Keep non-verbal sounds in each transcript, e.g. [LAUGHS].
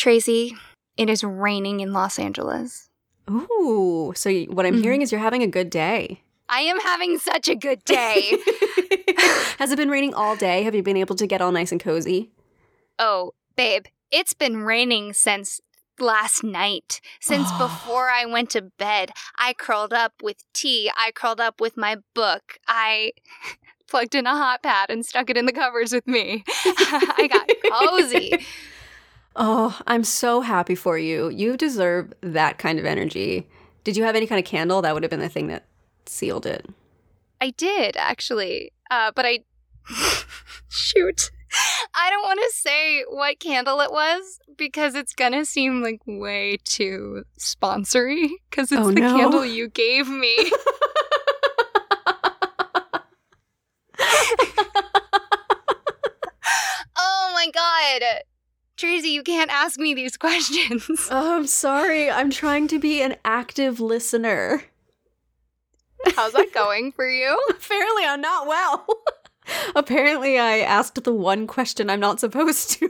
Tracy, it is raining in Los Angeles. Ooh, so what I'm Mhm. hearing is you're having a good day. I am having such a good day. [LAUGHS] Has it been raining all day? Have you been able to get all nice and cozy? oh, babe, it's been raining since last night. Since [GASPS] before I went to bed, I curled up with tea. I curled up with my book. I [LAUGHS] plugged in a hot pad and stuck it in the covers with me. [LAUGHS] I got cozy. Oh, I'm so happy for you. You deserve that kind of energy. Did you have any kind of candle? That would have been the thing that sealed it. I did actually, uh, but I [LAUGHS] shoot. I don't want to say what candle it was because it's gonna seem like way too sponsory because it's Oh, the no. candle you gave me. [LAUGHS] [LAUGHS] oh my god, Tracy, you can't ask me these [LAUGHS] questions. Oh, I'm sorry. I'm trying to be an active listener. How's that going for you? [LAUGHS] Apparently, I'm not well. [LAUGHS] Apparently, I asked the one question I'm not supposed to.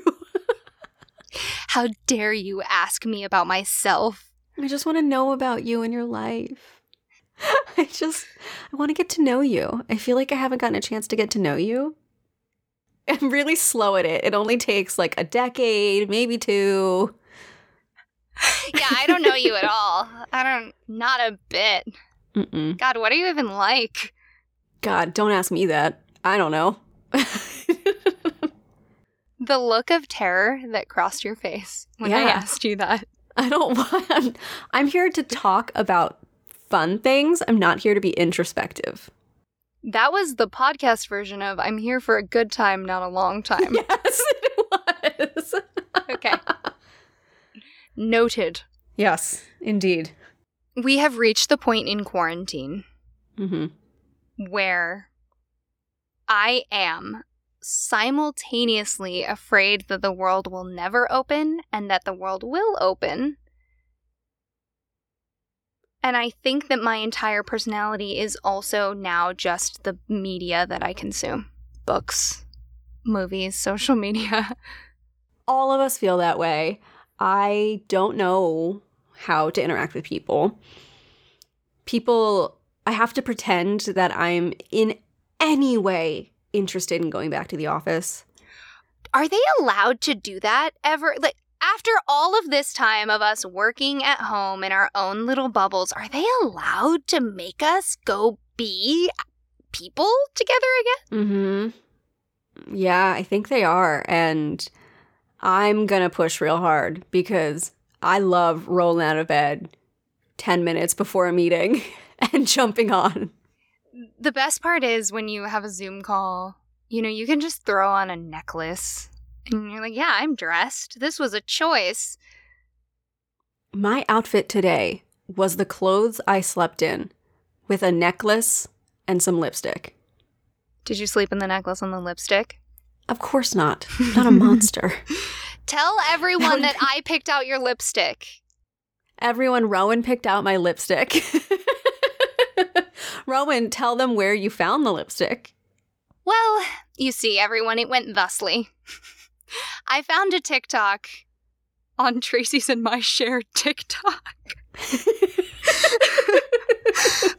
How dare you ask me about myself? I just want to know about you and your life. I just I want to get to know you. I feel like I haven't gotten a chance to get to know you. I'm really slow at it. It only takes like a decade, maybe two. yeah, I don't know you at [LAUGHS] all. I don't, not a bit. Mm-mm. God, what are you even like? God, don't ask me that. I don't know. [LAUGHS] The look of terror that crossed your face when I asked you that. I don't [LAUGHS] want. I'm here to talk about fun things. I'm not here to be introspective. That was the podcast version of I'm here for a good time, not a long [LAUGHS] time. Yes, it was. Okay. Noted. Yes, indeed. We have reached the point in quarantine hmm where I am simultaneously afraid that the world will never open and that the world will open. And I think that my entire personality is also now just the media that I consume books, movies, [LAUGHS] social media. All of us feel that way. I don't know how to interact with people. People, I have to pretend that I'm in any way interested in going back to the office. Are they allowed to do that ever? Like, after all of this time of us working at home in our own little bubbles, are they allowed to make us go be people together again? Mm-hmm. Yeah, I think they are. And I'm gonna push real hard because I love rolling out of bed 10 minutes before a meeting [LAUGHS] and jumping on. The best part is when you have a Zoom call, you know, you can just throw on a necklace and you're like, yeah, I'm dressed. This was a choice. My outfit today was the clothes I slept in with a necklace and some lipstick. Did you sleep in the necklace and the lipstick? Of course not. I'm [LAUGHS] not a monster. Tell everyone would that I picked out your lipstick. Everyone, Rowan picked out my lipstick. [LAUGHS] Rowan, tell them where you found the lipstick. Well, you see, everyone, it went thusly. [LAUGHS] [LAUGHS] I found a TikTok on Tracy's and my shared TikTok. [LAUGHS]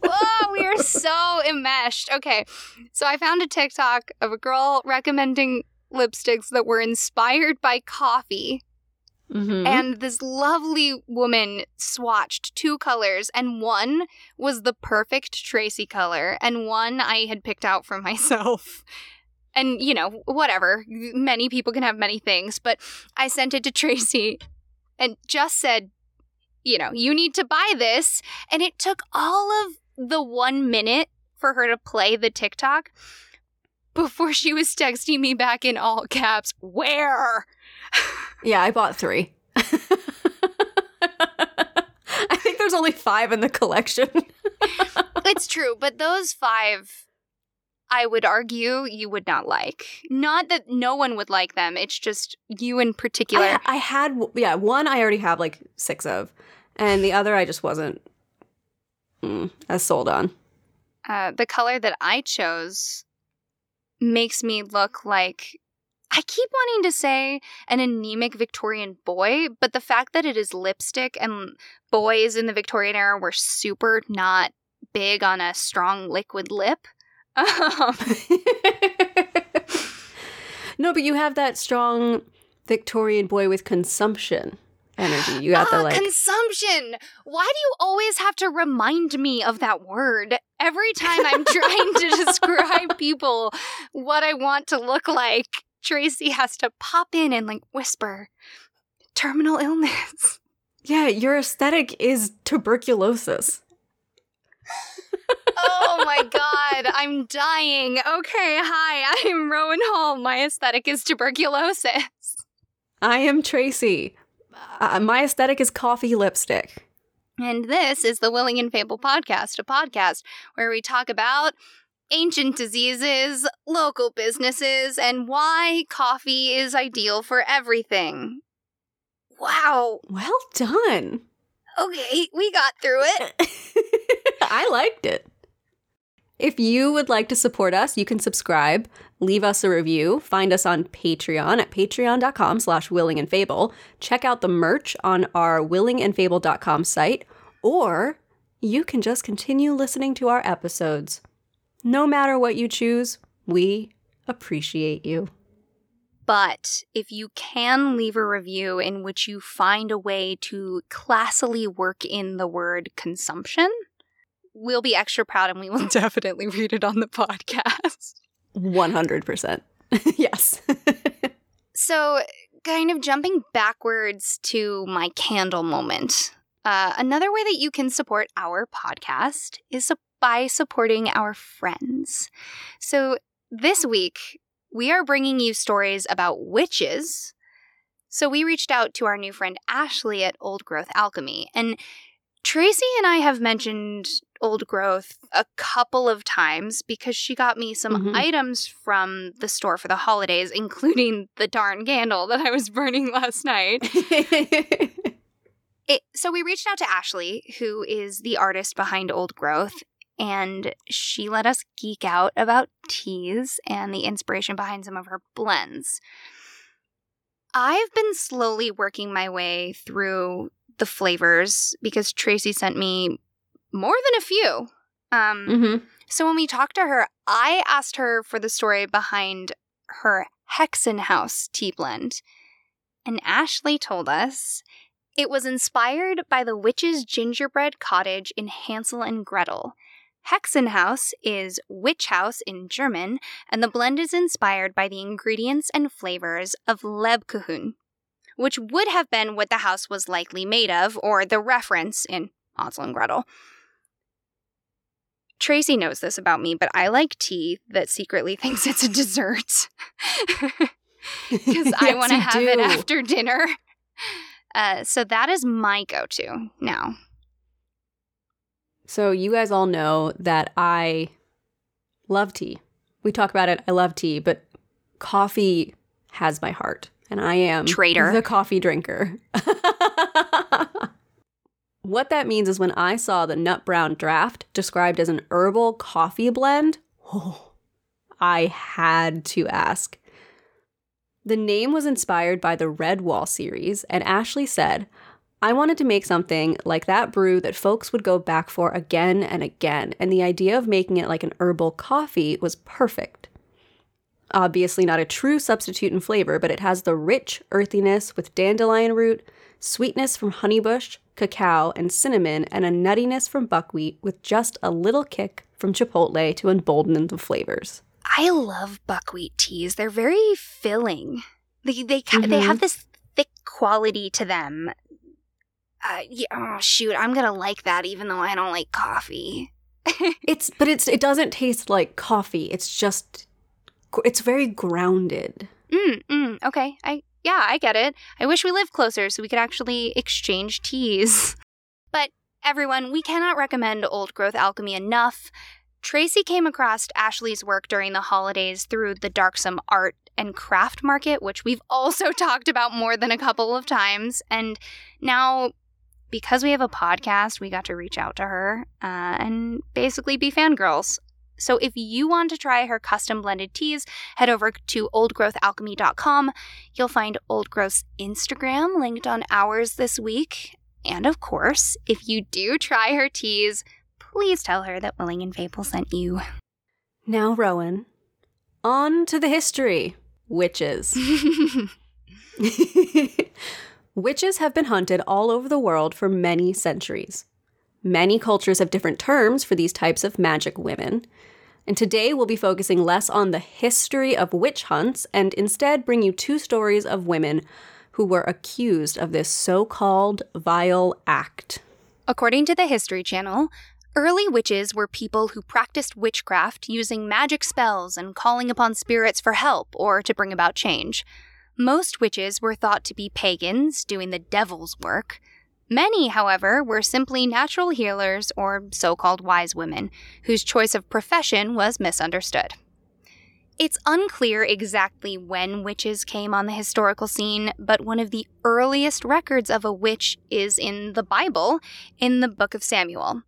Whoa, we are so enmeshed. Okay, so I found a TikTok of a girl recommending lipsticks that were inspired by coffee. Mhm. And this lovely woman swatched two colors, and one was the perfect Tracy color, and one I had picked out for [LAUGHS] myself. And, you know, whatever. Many people can have many things, but I sent it to [LAUGHS] Tracy and just said, you know, you need to buy this. And it took all of the one minute for her to play the TikTok before she was texting me back in all caps, where? [LAUGHS] Yeah, I bought three. [LAUGHS] I think there's only five in the collection. it's true, but those five, I would argue, you would not like. Not that no one would like them. It's just you in particular. I, I had, yeah, one I already have like six of, and the other I just wasn't mm, as sold on. uh, the color that I chose makes me look like I keep wanting to say an anemic Victorian boy, but the fact that it is lipstick and boys in the Victorian era were super not big on a strong liquid lip. Um, [LAUGHS] no, but you have that strong Victorian boy with consumption energy. You got ah, the like consumption. Why do you always have to remind me of that word every time I'm trying to [LAUGHS] describe people what I want to look like? Tracy has to pop in and like whisper terminal illness. Yeah, your aesthetic is tuberculosis. Oh my [LAUGHS] god, I'm dying. Okay, hi, [LAUGHS] I'm Rowan Hall. My aesthetic is tuberculosis. I am Tracy. Uh, my aesthetic is coffee lipstick. And this is the Willing and Fable podcast, a podcast where we talk about ancient diseases, local businesses, and why coffee is ideal for everything. Wow. Well done. Okay, we got through it. [LAUGHS] I liked it. If you would like to support us, you can subscribe, leave us a review, find us on Patreon at patreon.com slash willingandfable, check out the merch on our willingandfable.com site, or you can just continue listening to our episodes. No matter what you choose, we appreciate you. But if you can leave a review in which you find a way to classily work in the word consumption, we'll be extra proud and we will [LAUGHS] definitely read it on the podcast. 100%. [LAUGHS] yes. so, kind of jumping backwards to my candle moment. Uh, another way that you can support our podcast is by supporting our friends. So, this week, we are bringing you stories about witches. So, we reached out to our new friend Ashley at Old Growth Alchemy. And Tracy and I have mentioned Old Growth a couple of times because she got me some mm-hmm. items from the store for the holidays, including the darn candle that I was burning [LAUGHS] last night. [LAUGHS] it, so we reached out to Ashley, who is the artist behind Old Growth, and she let us geek out about teas and the inspiration behind some of her blends. I've been slowly working my way through the flavors because Tracy sent me more than a few. Um, mm-hmm. So when we talked to her, I asked her for the story behind her Hexenhaus tea blend. And Ashley told us it was inspired by the witch's gingerbread cottage in Hansel and Gretel. Hexenhaus is witch house in German, and the blend is inspired by the ingredients and flavors of Lebkuchen, which would have been what the house was likely made of, or the reference in Hansel and Gretel. Tracy knows this about me, but I like tea that secretly [LAUGHS] thinks it's a dessert. [LAUGHS] Because yes, I want to have do. it after dinner. Uh, so that is my go to now. So, you guys all know that I love tea. We talk about it. I love tea, but coffee has my heart, and I am traitor, the coffee drinker. [LAUGHS] What that means is when I saw the nut brown draft described as an herbal coffee blend, oh, I had to ask. The name was inspired by the Redwall series, and Ashley said, I wanted to make something like that brew that folks would go back for again and again, and the idea of making it like an herbal coffee was perfect. Obviously, not a true substitute in flavor, but it has the rich earthiness with dandelion root, sweetness from honeybush, cacao, and cinnamon, and a nuttiness from buckwheat with just a little kick from chipotle to embolden the flavors. I love buckwheat teas. They're very filling. They they mm-hmm. they have this thick quality to them. Uh, yeah, oh shoot, I'm gonna like that even though I don't like coffee. [LAUGHS] it's but it's it doesn't taste like coffee. It's just it's very grounded. Mm, mm, okay, I yeah, I get it. I wish we lived closer so we could actually exchange teas. [LAUGHS] But everyone, we cannot recommend Old Growth Alchemy enough. Tracy came across Ashley's work during the holidays through the Darksome Art and Craft Market, which we've [LAUGHS] also talked about more than a couple of times. And now, because we have a podcast, we got to reach out to her uh, and basically be fangirls. So if you want to try her custom blended teas, head over to oldgrowthalchemy.com. You'll find Old Growth's Instagram linked on ours this week. And of course, if you do try her teas, please tell her that Willing and Fable sent you. Now, Rowan, on to the history. Witches. [LAUGHS] [LAUGHS] Witches have been hunted all over the world for many centuries. Many cultures have different terms for these types of magic women. And today we'll be focusing less on the history of witch hunts and instead bring you two stories of women who were accused of this so called vile act. According to the History Channel, early witches were people who practiced witchcraft using magic spells and calling upon spirits for help or to bring about change. Most witches were thought to be pagans doing the devil's work. Many, however, were simply natural healers or so called wise women, whose choice of profession was misunderstood. It's unclear exactly when witches came on the historical scene, but one of the earliest records of a witch is in the Bible, in the book of Samuel.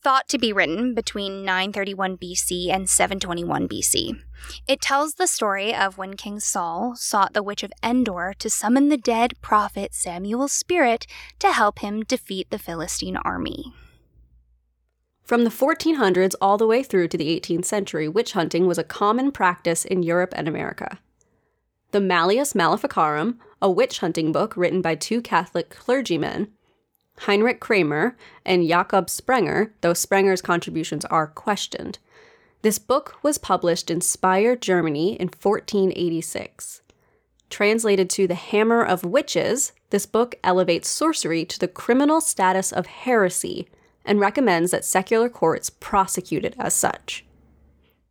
Thought to be written between 931 BC and 721 BC. It tells the story of when King Saul sought the witch of Endor to summon the dead prophet Samuel's spirit to help him defeat the Philistine army. From the 1400s all the way through to the 18th century, witch hunting was a common practice in Europe and America. The Malleus Maleficarum, a witch hunting book written by two Catholic clergymen, Heinrich Kramer and Jakob Sprenger, though Sprenger's contributions are questioned. This book was published in Speyer, Germany in 1486. Translated to The Hammer of Witches, this book elevates sorcery to the criminal status of heresy and recommends that secular courts prosecute it as such.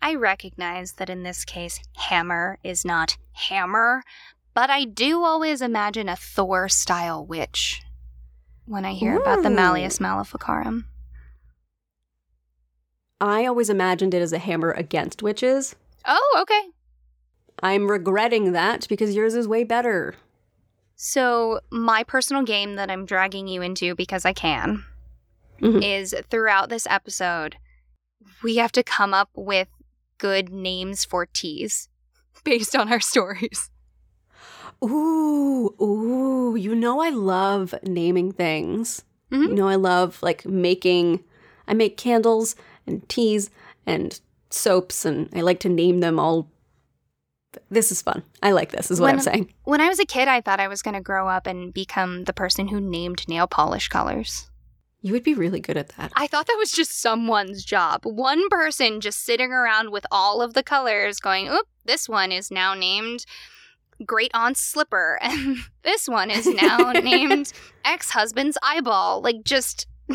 I recognize that in this case, hammer is not hammer, but I do always imagine a Thor style witch when I hear Ooh. about the Malleus Maleficarum. I always imagined it as a hammer against witches. Oh, okay. I'm regretting that because yours is way better. So, my personal game that I'm dragging you into because I can mm-hmm. is throughout this episode, we have to come up with good names for teas [LAUGHS] based on our stories. Ooh, ooh, you know I love naming things. Mm-hmm. You know I love like making I make candles and teas and soaps and I like to name them all this is fun. I like this, is what when, I'm saying. When I was a kid, I thought I was going to grow up and become the person who named nail polish colors. You would be really good at that. I thought that was just someone's job. One person just sitting around with all of the colors going, oop, this one is now named Great Aunt's Slipper, [LAUGHS] and this one is [LAUGHS] now named Ex Husband's Eyeball. Like, just [LAUGHS]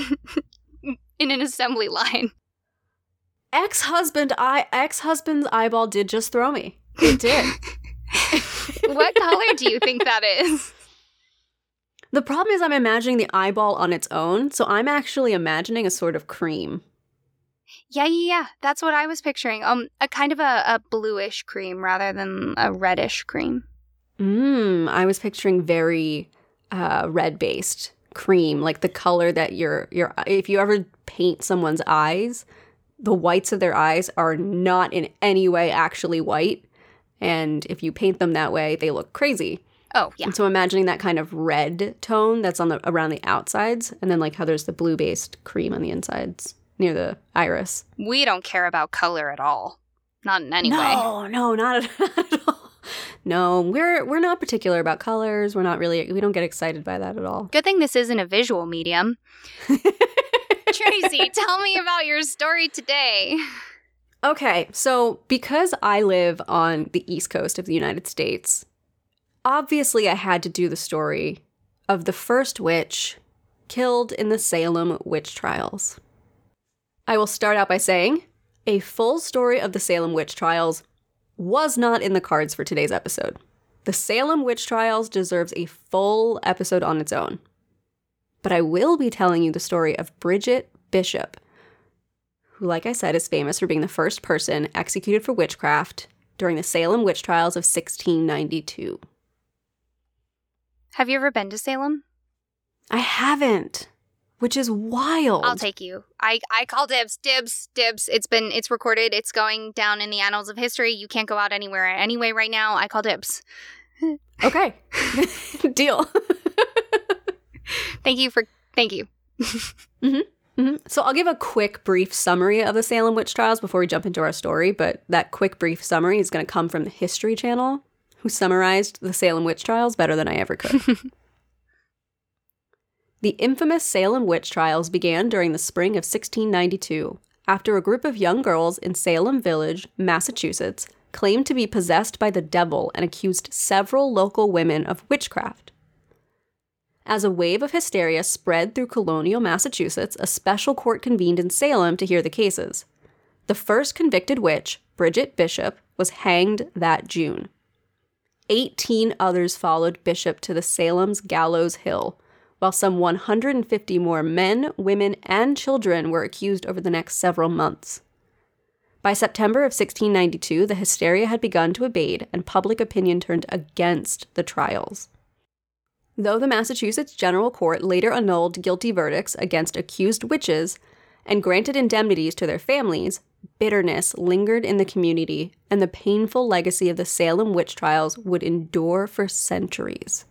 in an assembly line. Ex husband, I ex husband's eyeball did just throw me. It did. what color do you think that is? The problem is, I'm imagining the eyeball on its own, so I'm actually imagining a sort of cream. Yeah, yeah, yeah. That's what I was picturing. Um, a kind of a, a bluish cream rather than a reddish cream. Mmm. I was picturing very uh, red based cream, like the color that your your if you ever paint someone's eyes, the whites of their eyes are not in any way actually white, and if you paint them that way, they look crazy. Oh, yeah. And so imagining that kind of red tone that's on the around the outsides and then like how there's the blue based cream on the insides near the iris. We don't care about color at all. Not in any no, way. No, no, not at, not [LAUGHS] at all. No, we're we're not particular about colors. We're not really we don't get excited by that at all. Good thing this isn't a visual medium. [LAUGHS] Tracy, tell me about your story today. Okay, so because I live on the East Coast of the United States, obviously I had to do the story of the first witch killed in the Salem witch trials. I will start out by saying a full story of the Salem witch trials was not in the cards for today's episode. The Salem witch trials deserves a full episode on its own. But I will be telling you the story of Bridget Bishop, who, like I said, is famous for being the first person executed for witchcraft during the Salem witch trials of 1692. Have you ever been to Salem? I haven't. Which is wild. I'll take you. I I call dibs, dibs, dibs. It's been it's recorded. It's going down in the annals of history. You can't go out anywhere anyway right now. I call dibs. [LAUGHS] Okay. [LAUGHS] Deal. Thank you for thank you. [LAUGHS] Mhm. So I'll give a quick, brief summary of the Salem witch trials before we jump into our story. But that quick, brief summary is going to come from the History Channel, who summarized the Salem witch trials better than I ever could. The infamous Salem witch trials began during the spring of 1692 after a group of young girls in Salem Village, Massachusetts, claimed to be possessed by the devil and accused several local women of witchcraft. As a wave of hysteria spread through colonial Massachusetts, a special court convened in Salem to hear the cases. The first convicted witch, Bridget Bishop, was hanged that June. 18 others followed Bishop to the Salem's Gallows Hill, while some 150 more men, women, and children were accused over the next several months. By September of 1692, the hysteria had begun to abate and public opinion turned against the trials. Though the Massachusetts General Court later annulled guilty verdicts against accused witches and granted indemnities to their families, bitterness lingered in the community, and the painful legacy of the Salem witch trials would endure for centuries.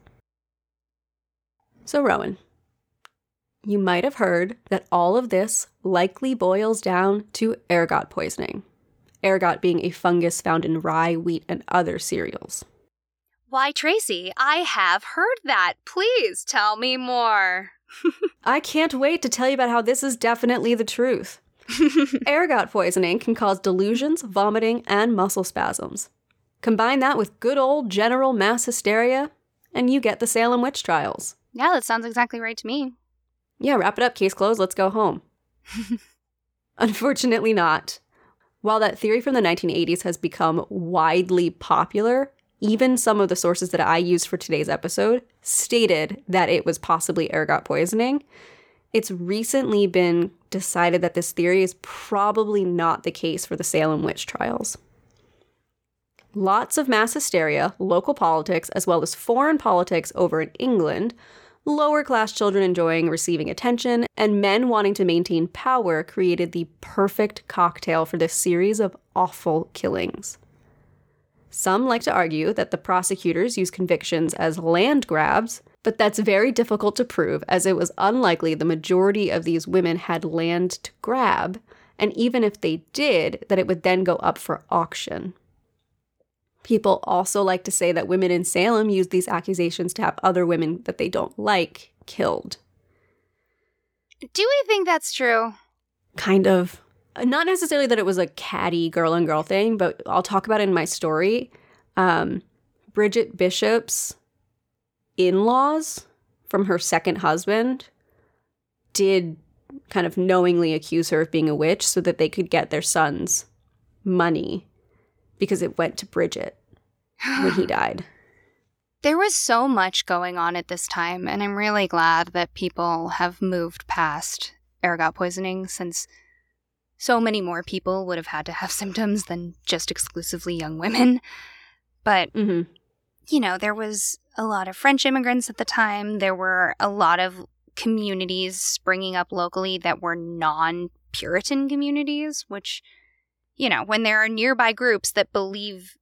So, Rowan, you might have heard that all of this likely boils down to ergot poisoning. Ergot being a fungus found in rye, wheat, and other cereals. Why, Tracy, I have heard that. Please tell me more. [LAUGHS] I can't wait to tell you about how this is definitely the truth. [LAUGHS] Ergot poisoning can cause delusions, vomiting, and muscle spasms. Combine that with good old general mass hysteria, and you get the Salem witch trials. Yeah, that sounds exactly right to me. Yeah, wrap it up, case closed, let's go home. [LAUGHS] Unfortunately, not. While that theory from the 1980s has become widely popular, even some of the sources that I used for today's episode stated that it was possibly ergot poisoning. It's recently been decided that this theory is probably not the case for the Salem witch trials. Lots of mass hysteria, local politics, as well as foreign politics over in England, lower class children enjoying receiving attention, and men wanting to maintain power created the perfect cocktail for this series of awful killings. Some like to argue that the prosecutors use convictions as land grabs, but that's very difficult to prove as it was unlikely the majority of these women had land to grab, and even if they did, that it would then go up for auction. People also like to say that women in Salem used these accusations to have other women that they don't like killed. Do we think that's true? Kind of. Not necessarily that it was a catty girl and girl thing, but I'll talk about it in my story. Um, Bridget Bishop's in laws from her second husband did kind of knowingly accuse her of being a witch so that they could get their son's money because it went to Bridget when he [SIGHS] died. There was so much going on at this time, and I'm really glad that people have moved past ergot poisoning since so many more people would have had to have [LAUGHS] symptoms than just exclusively young women. But, hmm you know, there was a lot of French immigrants at the time. There were a lot of communities springing up locally that were non Puritan communities, which, you know, when there are nearby groups that believe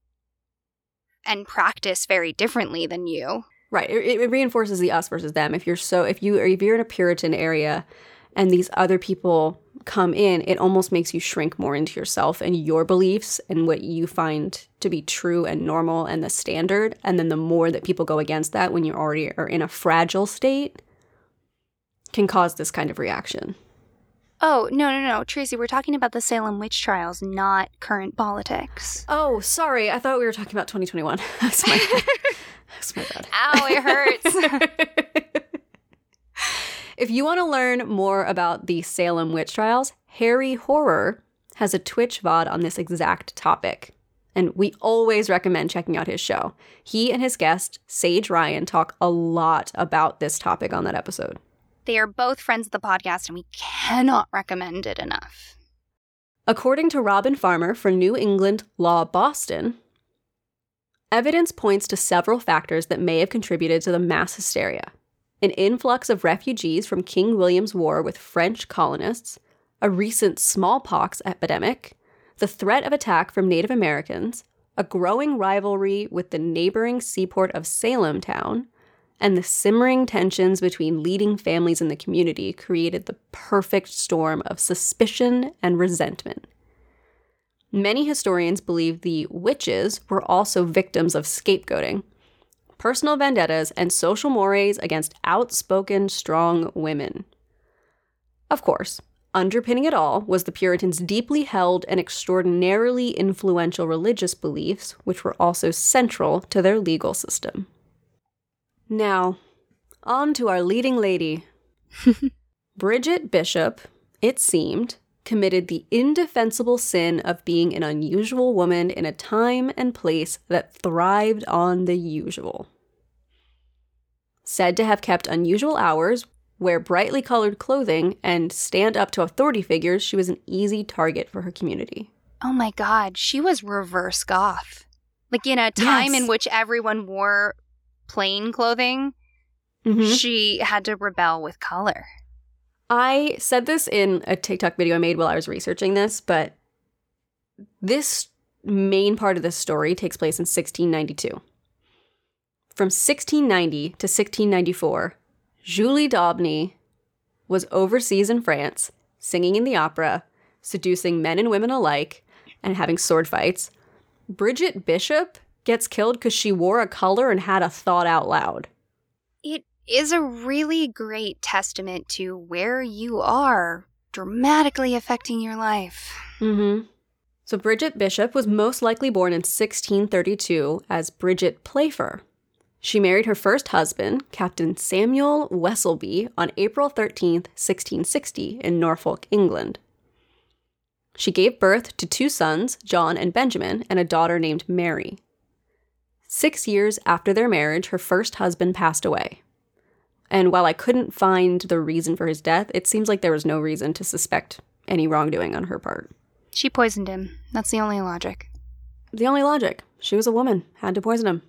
and practice very differently than you. Right. It, it reinforces the us versus them. If you're so, if you, if you're in a Puritan area and these other people come in, it almost makes you shrink more into yourself and your beliefs and what you find to be true and normal and the standard. And then the more that people go against that when you already are in a fragile state can cause this kind of reaction. Oh, no, no, no. Tracy, we're talking about the Salem witch trials, not current politics. Oh, sorry. I thought we were talking about 2021. [LAUGHS] That's my bad. [LAUGHS] That's my bad. Ow, it hurts. [LAUGHS] if you want to learn more about the Salem witch trials, Harry Horror has a Twitch VOD on this exact topic. And we always recommend checking out his show. He and his guest, Sage Ryan, talk a lot about this topic on that episode. They are both friends of the podcast, and we cannot recommend it enough. According to Robin Farmer for New England Law Boston, evidence points to several factors that may have contributed to the mass hysteria. an influx of refugees from King William's War with French colonists, a recent smallpox epidemic, the threat of attack from Native Americans, a growing rivalry with the neighboring seaport of Salem town, and the simmering tensions between leading families in the community created the perfect storm of suspicion and resentment. Many historians believe the witches were also victims of scapegoating, personal vendettas, and social mores against outspoken, strong women. Of course, underpinning it all was the Puritans' deeply held and extraordinarily influential religious beliefs, which were also central to their legal system. Now, on to our leading lady. [LAUGHS] Bridget Bishop, it seemed, committed the indefensible sin of being an unusual woman in a time and place that thrived on the usual. Said to have kept unusual hours, wear brightly colored clothing, and stand up to authority figures, she was an easy target for her community. Oh my god, she was reverse goth. Like in a time Yes. in which everyone wore plain clothing, Mhm. she had to rebel with color. I said this in a TikTok video I made while I was researching this, but this main part of this story takes place in 1692. From 1690 to 1694, Julie d'Aubigny was overseas in France, singing in the opera, seducing men and women alike, and having sword fights. Bridget Bishop gets killed because she wore a color and had a thought out loud. It is a really great testament to where you are dramatically affecting your life. Mm-hmm. So Bridget Bishop was most likely born in 1632 as Bridget Playfair. She married her first husband, Captain Samuel Wesselby, on April 13th, 1660, in Norfolk, England. She gave birth to two sons, John and Benjamin, and a daughter named Mary. Six years after their marriage, her first husband passed away. And while I couldn't find the reason for his death, it seems like there was no reason to suspect any wrongdoing on her part. She poisoned him. That's the only logic. The only logic. She was a woman, had to poison him.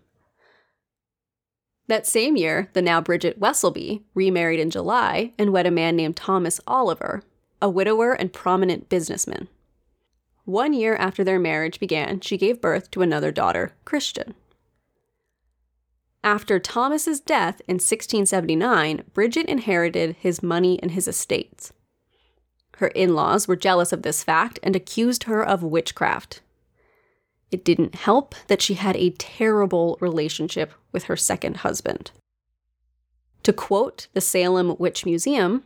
That same year, the now Bridget Wesselby remarried in July and wed a man named Thomas Oliver, a widower and prominent businessman. One year after their marriage began, she gave birth to another daughter, Christian. After Thomas's death in 1679, Bridget inherited his money and his estates. Her in laws were jealous of this fact and accused her of witchcraft. It didn't help that she had a terrible relationship with her second husband. To quote the Salem Witch Museum,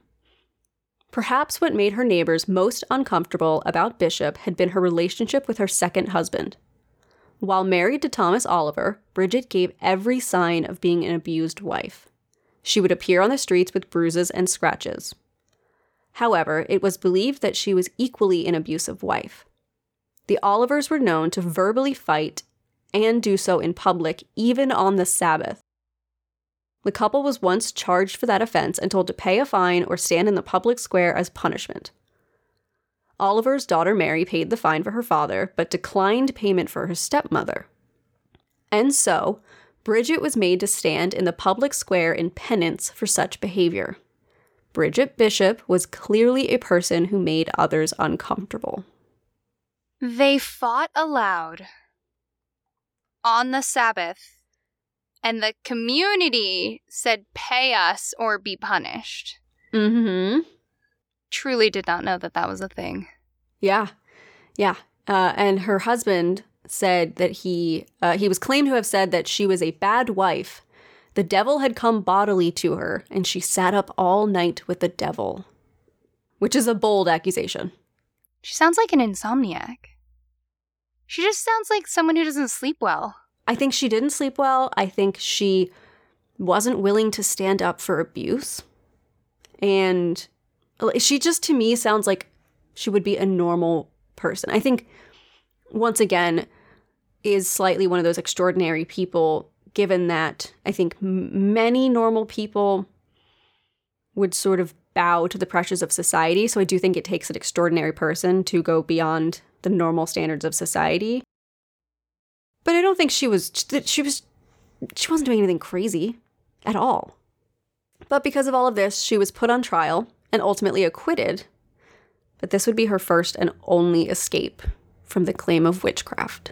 perhaps what made her neighbors most uncomfortable about Bishop had been her relationship with her second husband. While married to Thomas Oliver, Bridget gave every sign of being an abused wife. She would appear on the streets with bruises and scratches. However, it was believed that she was equally an abusive wife. The Olivers were known to verbally fight and do so in public, even on the Sabbath. The couple was once charged for that offense and told to pay a fine or stand in the public square as punishment. Oliver's daughter Mary paid the fine for her father, but declined payment for her stepmother. And so, Bridget was made to stand in the public square in penance for such behavior. Bridget Bishop was clearly a person who made others uncomfortable. They fought aloud on the Sabbath, and the community said, Pay us or be punished. Mm-hmm. Truly did not know that that was a thing. Yeah, yeah. Uh, and her husband said that he uh, he was claimed to have said that she was a bad wife. The devil had come bodily to her, and she sat up all night with the devil, which is a bold accusation. She sounds like an insomniac. She just sounds like someone who doesn't sleep well. I think she didn't sleep well. I think she wasn't willing to stand up for abuse, and she just to me sounds like she would be a normal person. I think once again is slightly one of those extraordinary people given that I think many normal people would sort of bow to the pressures of society. So I do think it takes an extraordinary person to go beyond the normal standards of society. But I don't think she was she was she wasn't doing anything crazy at all. But because of all of this, she was put on trial and ultimately acquitted. But this would be her first and only escape from the claim of witchcraft.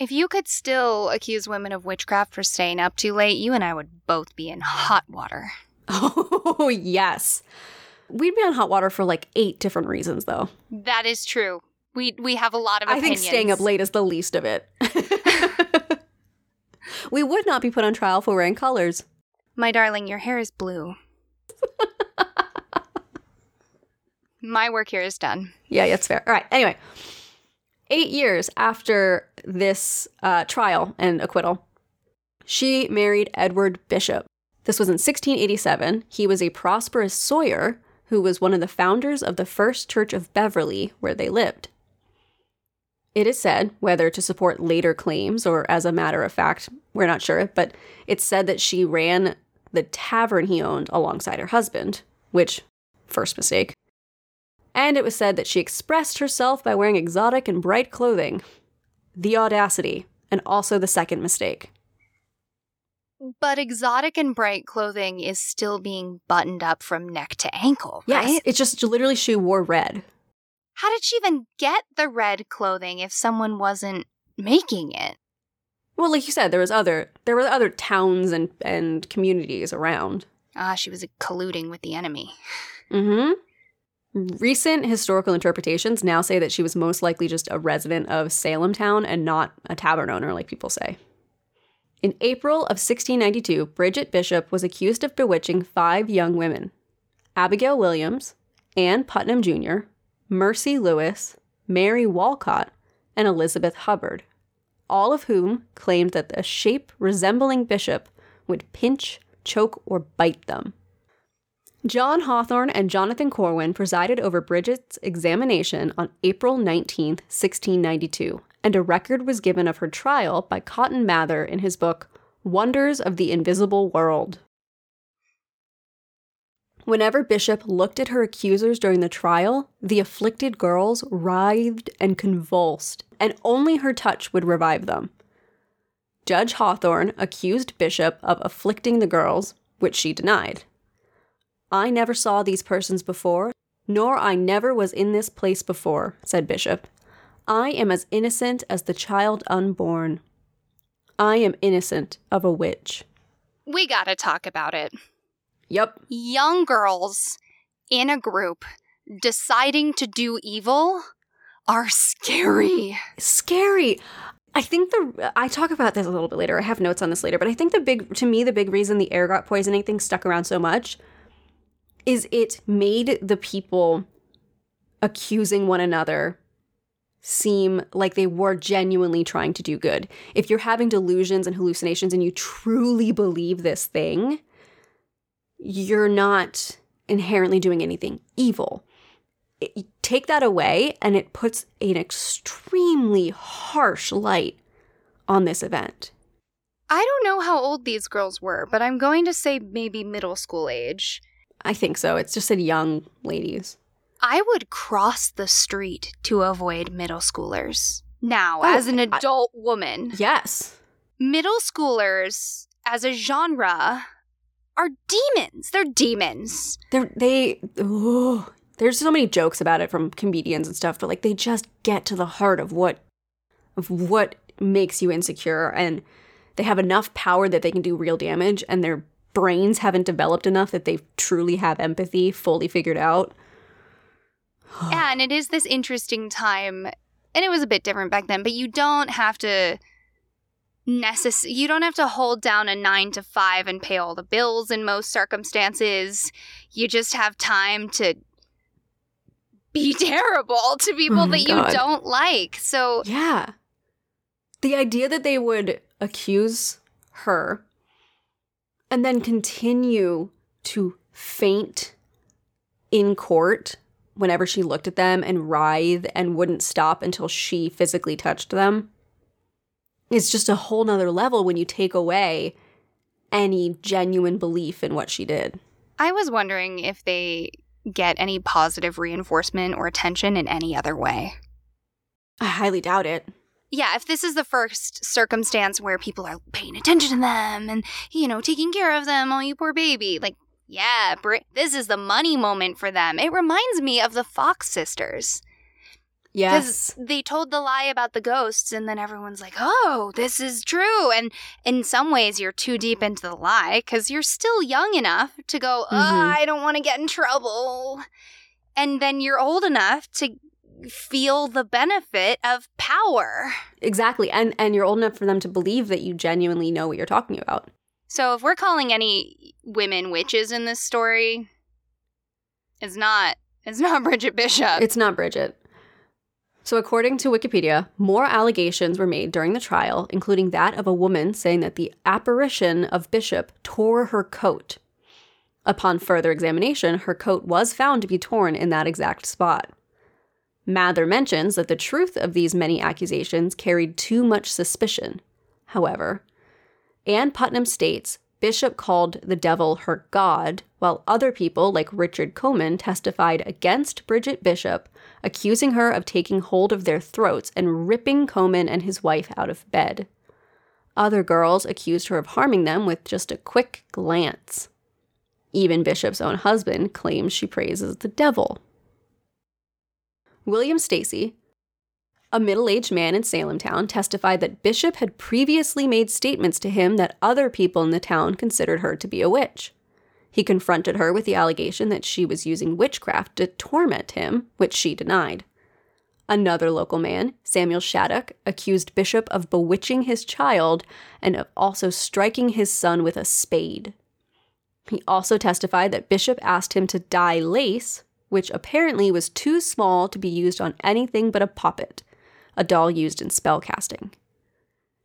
If you could still accuse women of witchcraft for staying up too late, you and I would both be in hot water. Oh, [LAUGHS] [LAUGHS] yes. We'd be on hot water for like eight different reasons, though. That is true. We we have a lot of Opinions. I think staying up late is the least of it. [LAUGHS] we would not be put on trial for wearing colors. My darling, your hair is blue. My work here is done. Yeah, that's fair. All right. Anyway, eight years after this uh, trial and acquittal, she married Edward Bishop. This was in 1687. He was a prosperous sawyer who was one of the founders of the First Church of Beverly, where they lived. It is said, whether to support later claims or as a matter of fact, we're not sure, but it's said that she ran the tavern he owned alongside her husband, which, first mistake. And it was said that she expressed herself by wearing exotic and bright clothing. The audacity, and also the second mistake. But exotic and bright clothing is still being buttoned up from neck to ankle, right? Yes, it's just literally she wore red. How did she even get the red clothing if someone wasn't making it? Well, like you said, there was other there were other towns and and communities around. Ah, she was colluding with the enemy. Mm-hmm. Recent historical interpretations now say that she was most likely just a resident of Salem town and not a tavern owner, like people say. In April of 1692, Bridget Bishop was accused of bewitching five young women Abigail Williams, Anne Putnam Jr., Mercy Lewis, Mary Walcott, and Elizabeth Hubbard, all of whom claimed that a shape resembling Bishop would pinch, choke, or bite them. John Hawthorne and Jonathan Corwin presided over Bridget's examination on April 19, 1692, and a record was given of her trial by Cotton Mather in his book Wonders of the Invisible World. Whenever Bishop looked at her accusers during the trial, the afflicted girls writhed and convulsed, and only her touch would revive them. Judge Hawthorne accused Bishop of afflicting the girls, which she denied. I never saw these persons before, nor I never was in this place before, said Bishop. I am as innocent as the child unborn. I am innocent of a witch. We gotta talk about it. Yep. Young girls in a group deciding to do evil are scary. Scary. I think the I talk about this a little bit later. I have notes on this later, but I think the big to me the big reason the ergot poisoning thing stuck around so much is it made the people accusing one another seem like they were genuinely trying to do good. If you're having delusions and hallucinations and you truly believe this thing, you're not inherently doing anything evil. It, take that away, and it puts an extremely harsh light on this event. I don't know how old these girls were, but I'm going to say maybe middle school age. I think so. It's just said young ladies. I would cross the street to avoid middle schoolers. Now, Oh, as an I- adult woman, Yes. middle schoolers as a genre are demons. They're demons. They're, they, oh, there's so many jokes about it from comedians and stuff, but like they just get to the heart of what, of what makes you insecure, and they have enough power that they can do real damage, and their brains haven't developed enough that they truly have empathy fully figured out. [SIGHS] yeah, and it is this interesting time, and it was a bit different back then, but you don't have to necess- you don't have to hold down a 9 to 5 and pay all the bills in most circumstances. You just have time to be [LAUGHS] terrible to people Oh that you don't like. So, Yeah. The idea that they would accuse her and then continue to faint in court whenever she looked at them and writhe and wouldn't stop until she physically touched them It's just a whole nother level when you take away any genuine belief in what she did. I was wondering if they get any positive reinforcement or attention in any other way. I highly doubt it. Yeah, if this is the first circumstance where people are paying attention to them and, you know, taking care of them, oh, you poor baby, like, Yeah, Br- this is the money moment for them. It reminds me of the Fox sisters. Yes. Because they told the lie about the ghosts, and then everyone's like, oh, this is true. And in some ways, you're too deep into the lie because you're still young enough to go, oh, Mhm. I don't want to get in trouble. And then you're old enough to feel the benefit of power. Exactly. And and you're old enough for them to believe that you genuinely know what you're talking about. So if we're calling any women witches in this story, it's not it's not [LAUGHS] Bridget Bishop. It's not Bridget. So, according to Wikipedia, more allegations were made during the trial, including that of a woman saying that the apparition of Bishop tore her coat. Upon further examination, her coat was found to be torn in that exact spot. Mather mentions that the truth of these many accusations carried too much suspicion. However, Anne Putnam states Bishop called the devil her god, while other people, like Richard Coman, testified against Bridget Bishop, accusing her of taking hold of their throats and ripping Coman and his wife out of bed. Other girls accused her of harming them with just a quick glance. Even Bishop's own husband claims she praises the devil. William Stacy, a middle aged man in Salem town, testified that Bishop had previously made statements to him that other people in the town considered her to be a witch. He confronted her with the allegation that she was using witchcraft to torment him, which she denied. Another local man, Samuel Shattuck, accused Bishop of bewitching his child and of also striking his son with a spade. He also testified that Bishop asked him to dye lace, which apparently was too small to be used on anything but a poppet, a doll used in spell casting.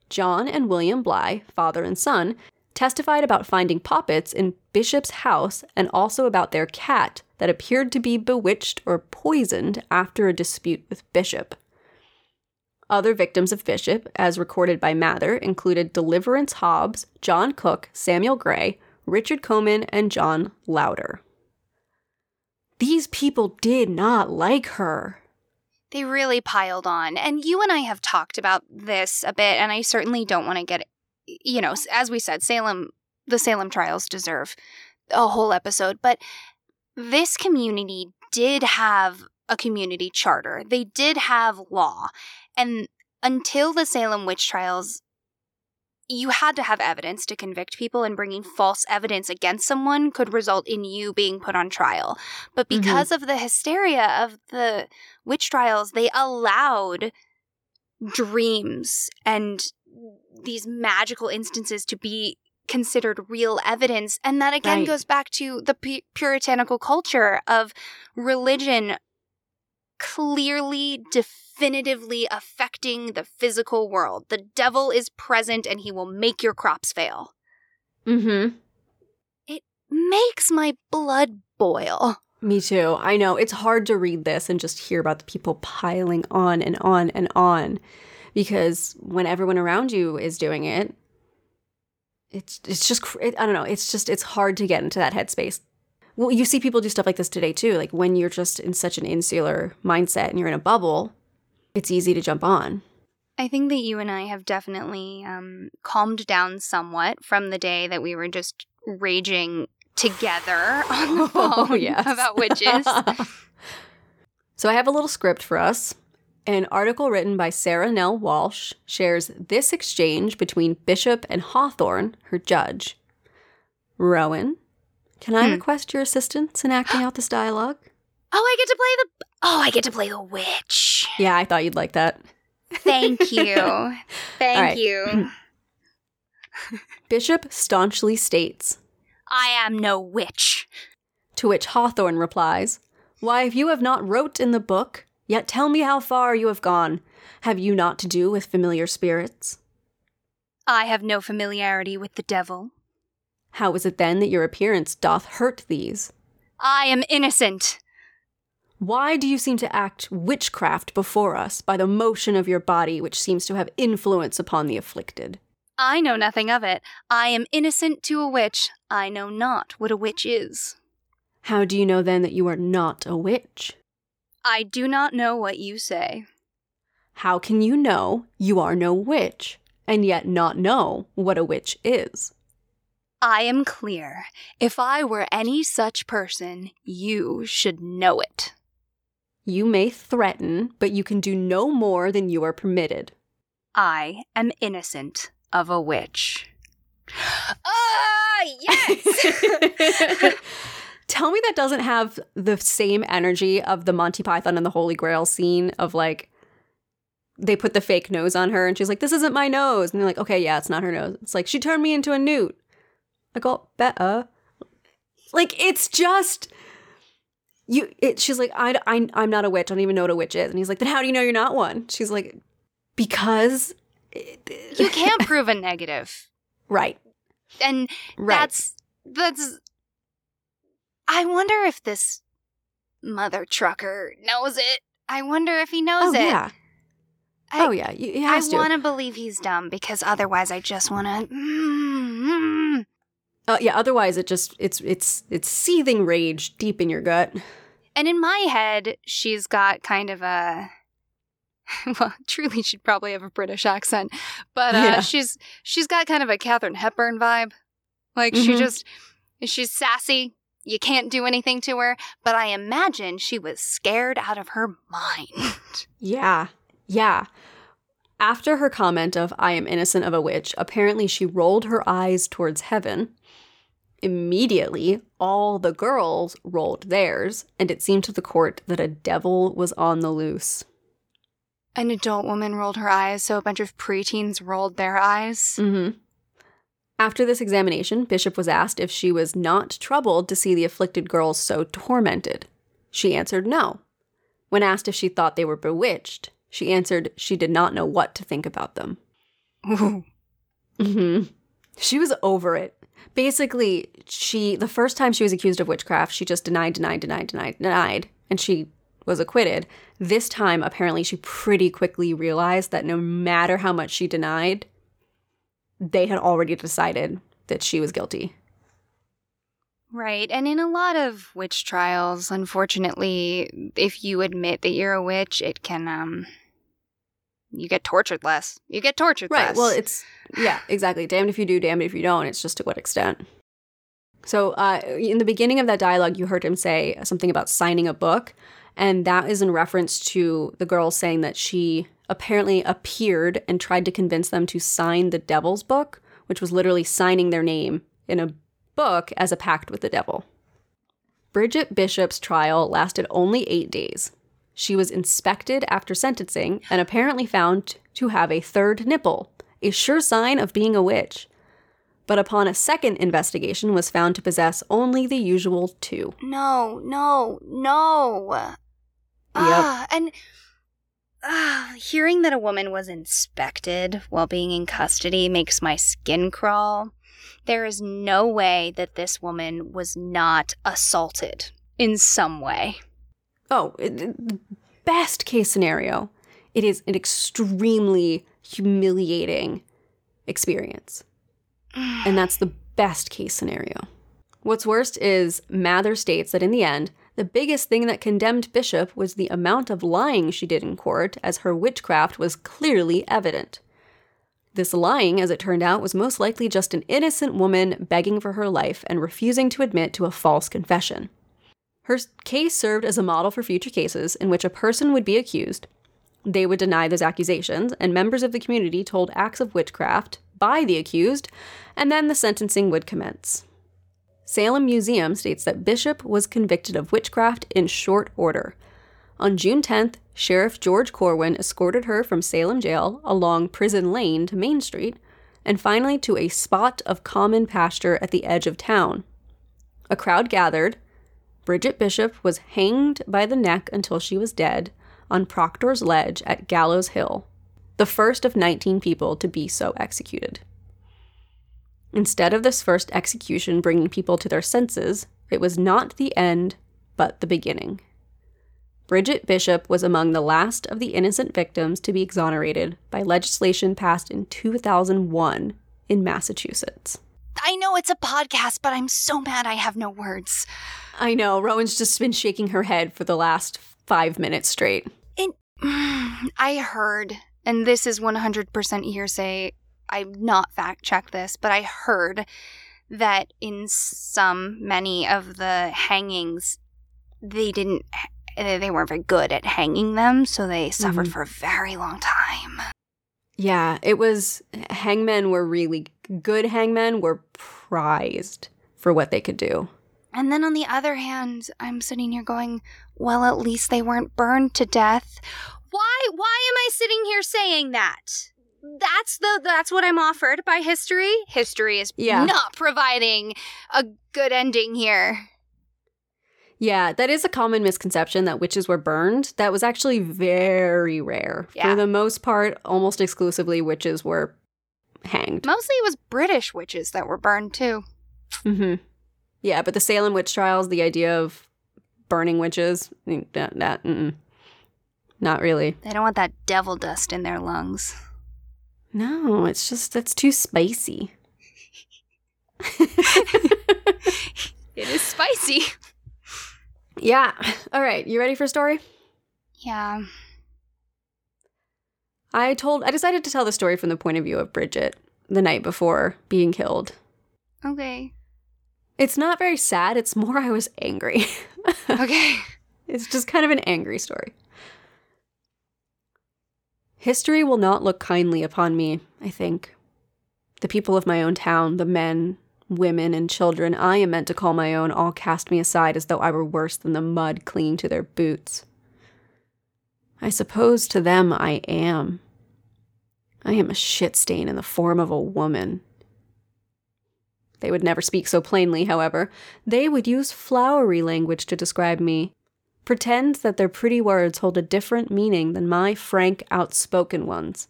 John and William Bly, father and son, testified about finding poppets in Bishop's house and also about their cat that appeared to be bewitched or poisoned after a dispute with Bishop. Other victims of Bishop, as recorded by Mather, included Deliverance Hobbs, John Cook, Samuel Gray, Richard Coman, and John Louder. These people did not like her. They really piled on. And you and I have talked about this a bit, and I certainly don't want to get, you know, as we said, Salem, the Salem trials deserve a whole episode, but this community did have a community charter. They did have law. And until the Salem witch trials, you had to have evidence to convict people, and bringing false evidence against someone could result in you being put on trial. But Mhm. because of the hysteria of the witch trials, they allowed dreams and these magical instances to be considered real evidence. And that again Right. goes back to the pu- puritanical culture of religion clearly, definitively affecting the physical world. The devil is present and he will make your crops fail. Mm-hmm. It makes my blood boil. Me too. I know. It's hard to read this and just hear about the people piling on and on and on because when everyone around you is doing it, it's it's just it, I don't know. It's just it's hard to get into that headspace. Well, you see people do stuff like this today too. Like when you're just in such an insular mindset and you're in a bubble, it's easy to jump on. I think that you and I have definitely um, calmed down somewhat from the day that we were just raging together [LAUGHS] on the phone Oh, yes. [LAUGHS] about witches. [LAUGHS] so I have a little script for us. An article written by Sarah Nell Walsh shares this exchange between Bishop and Hawthorne, her judge. Rowan, can I Hmm. request your assistance in acting [GASPS] out this dialogue? oh, I get to play the. Oh, I get to play the witch. Yeah, I thought you'd like that. Thank [LAUGHS] you. Thank right. you. [CLEARS THROAT] Bishop staunchly states, I am no witch. to which Hawthorne replies, Why, if you have not wrote in the book, yet tell me how far you have gone. Have you not to do with familiar spirits? I have no familiarity with the devil. How is it then that your appearance doth hurt these? I am innocent. Why do you seem to act witchcraft before us by the motion of your body, which seems to have influence upon the afflicted? I know nothing of it. I am innocent to a witch. I know not what a witch is. How do you know then that you are not a witch? I do not know what you say. How can you know you are no witch, and yet not know what a witch is? I am clear. If I were any such person, you should know it. You may threaten, but you can do no more than you are permitted. I am innocent of a witch. Ah, yes! [LAUGHS] Tell me that doesn't have the same energy of the Monty Python and the Holy Grail scene of like they put the fake nose on her and she's like, This isn't my nose. And they're like, Okay, yeah, it's not her nose. It's like she turned me into a newt. I got better. Like it's just you it, she's like I, I i'm not a witch. I don't even know what a witch is. And he's like then how do you know you're not one? She's like because you can't [LAUGHS] prove a negative. Right. And right. that's that's i wonder if this mother trucker knows it. I wonder if he knows it. oh it. yeah. I- oh yeah. He i has to. want to believe he's dumb because otherwise i just want to mm, uh, yeah otherwise it just it's it's it's seething rage deep in your gut. And in my head she's got kind of a [LAUGHS] well truly she'd probably have a british accent but uh, Yeah. she's she's got kind of a katharine hepburn vibe. Like she Mhm. just she's sassy. You can't do anything to her but i imagine she was scared out of her mind. [LAUGHS] Yeah. Yeah. After her comment of i am innocent of a witch apparently she rolled her eyes towards heaven Immediately, all the girls rolled theirs, and it seemed to the court that a devil was on the loose. an adult woman rolled her eyes so a bunch of preteens rolled their eyes Mm-hmm. After this examination, Bishop was asked if she was not troubled to see the afflicted girls so tormented. She answered no. When asked if she thought they were bewitched, she answered she did not know what to think about them. Ooh. hmm She was over it. Basically, she the first time she was accused of witchcraft, she just denied, denied, denied, denied, denied, and she was acquitted. This time, apparently, she pretty quickly realized that no matter how much she denied, they had already decided that she was guilty. Right. And in a lot of witch trials, unfortunately, if you admit that you're a witch, it can um you get tortured less. You get tortured Right. less. Well, it's yeah, exactly. Damned if you do, damned if you don't. It's just to what extent. So, uh, in the beginning of that dialogue, you heard him say something about signing a book, and that is in reference to the girl saying that she apparently appeared and tried to convince them to sign the devil's book, which was literally signing their name in a book as a pact with the devil. Bridget Bishop's trial lasted only eight days. She was inspected after sentencing and apparently found to have a third nipple, a sure sign of being a witch. But upon a second investigation was found to possess only the usual two. no, no, no. Ah, and ah, hearing that a woman was inspected while being in custody makes my skin crawl. There is no way that this woman was not assaulted in some way. Oh, it, best case scenario, it is an extremely humiliating experience. And that's the best case scenario. What's worst is Mather states that in the end, the biggest thing that condemned Bishop was the amount of lying she did in court, as her witchcraft was clearly evident. This lying, as it turned out, was most likely just an innocent woman begging for her life and refusing to admit to a false confession. Her case served as a model for future cases in which a person would be accused, they would deny those accusations, and members of the community told acts of witchcraft by the accused, and then the sentencing would commence. Salem Museum states that Bishop was convicted of witchcraft in short order. On June 10th, Sheriff George Corwin escorted her from Salem Jail along Prison Lane to Main Street, and finally to a spot of common pasture at the edge of town. A crowd gathered. Bridget Bishop was hanged by the neck until she was dead on Proctor's Ledge at Gallows Hill, the first of 19 people to be so executed. Instead of this first execution bringing people to their senses, it was not the end, but the beginning. Bridget Bishop was among the last of the innocent victims to be exonerated by legislation passed in 2001 in Massachusetts. I know it's a podcast, but I'm so mad I have no words. I know, Rowan's just been shaking her head for the last five minutes straight. And [SIGHS] I heard, and this is 100% hearsay. I've not fact checked this, but I heard that in some, many of the hangings, they didn't, they weren't very good at hanging them, so they suffered Mhm. for a very long time. Yeah, it was hangmen were really good hangmen were prized for what they could do. And then on the other hand, I'm sitting here going, well, at least they weren't burned to death. Why why am I sitting here saying that? That's the that's what I'm offered by history. History is Yeah. not providing a good ending here. Yeah, that is a common misconception that witches were burned. That was actually very rare. Yeah. For the most part, almost exclusively witches were hanged. Mostly it was British witches that were burned too. hmm Yeah, but the Salem witch trials, the idea of burning witches, that, that not really. They don't want that devil dust in their lungs. No, it's just that's too spicy. [LAUGHS] It is spicy. yeah. All right, you ready for a story? Yeah. I told I decided to tell the story from the point of view of Bridget the night before being killed. Okay. It's not very sad, it's more I was angry. [LAUGHS] Okay. it's just kind of an angry story. History will not look kindly upon me, I think. The people of my own town, the men, women, and children I am meant to call my own, all cast me aside as though I were worse than the mud clinging to their boots. I suppose to them I am. I am a shit stain in the form of a woman. They would never speak so plainly, however. They would use flowery language to describe me, pretend that their pretty words hold a different meaning than my frank, outspoken ones.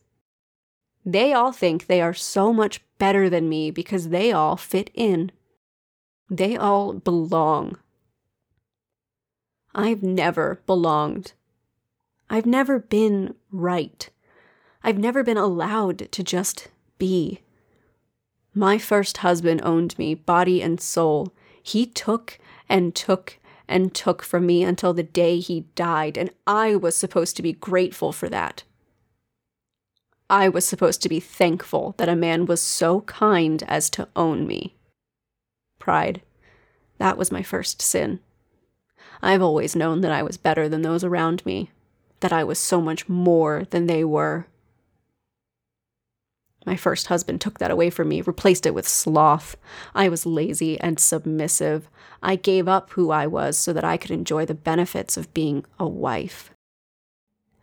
They all think they are so much better than me because they all fit in. They all belong. I've never belonged. I've never been right. I've never been allowed to just be. My first husband owned me, body and soul. He took and took and took from me until the day he died, and I was supposed to be grateful for that. I was supposed to be thankful that a man was so kind as to own me. Pride. That was my first sin. I've always known that I was better than those around me, that I was so much more than they were. My first husband took that away from me, replaced it with sloth. I was lazy and submissive. I gave up who I was so that I could enjoy the benefits of being a wife.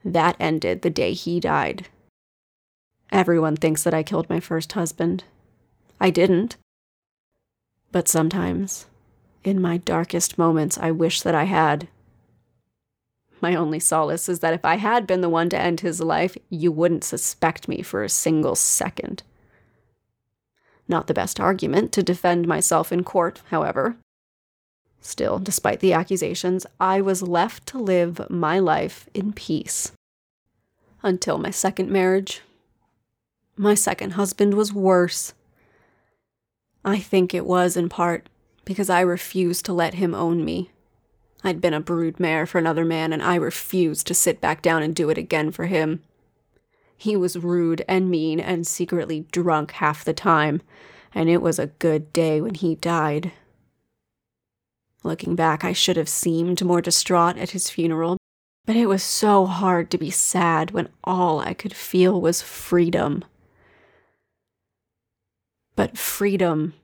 That ended the day he died. Everyone thinks that I killed my first husband. I didn't. But sometimes, in my darkest moments, I wish that I had. My only solace is that if I had been the one to end his life, you wouldn't suspect me for a single second. Not the best argument to defend myself in court, however. Still, despite the accusations, I was left to live my life in peace. Until my second marriage. My second husband was worse. I think it was in part because I refused to let him own me. I'd been a brood mare for another man, and I refused to sit back down and do it again for him. He was rude and mean and secretly drunk half the time, and it was a good day when he died. Looking back, I should have seemed more distraught at his funeral, but it was so hard to be sad when all I could feel was freedom. But freedom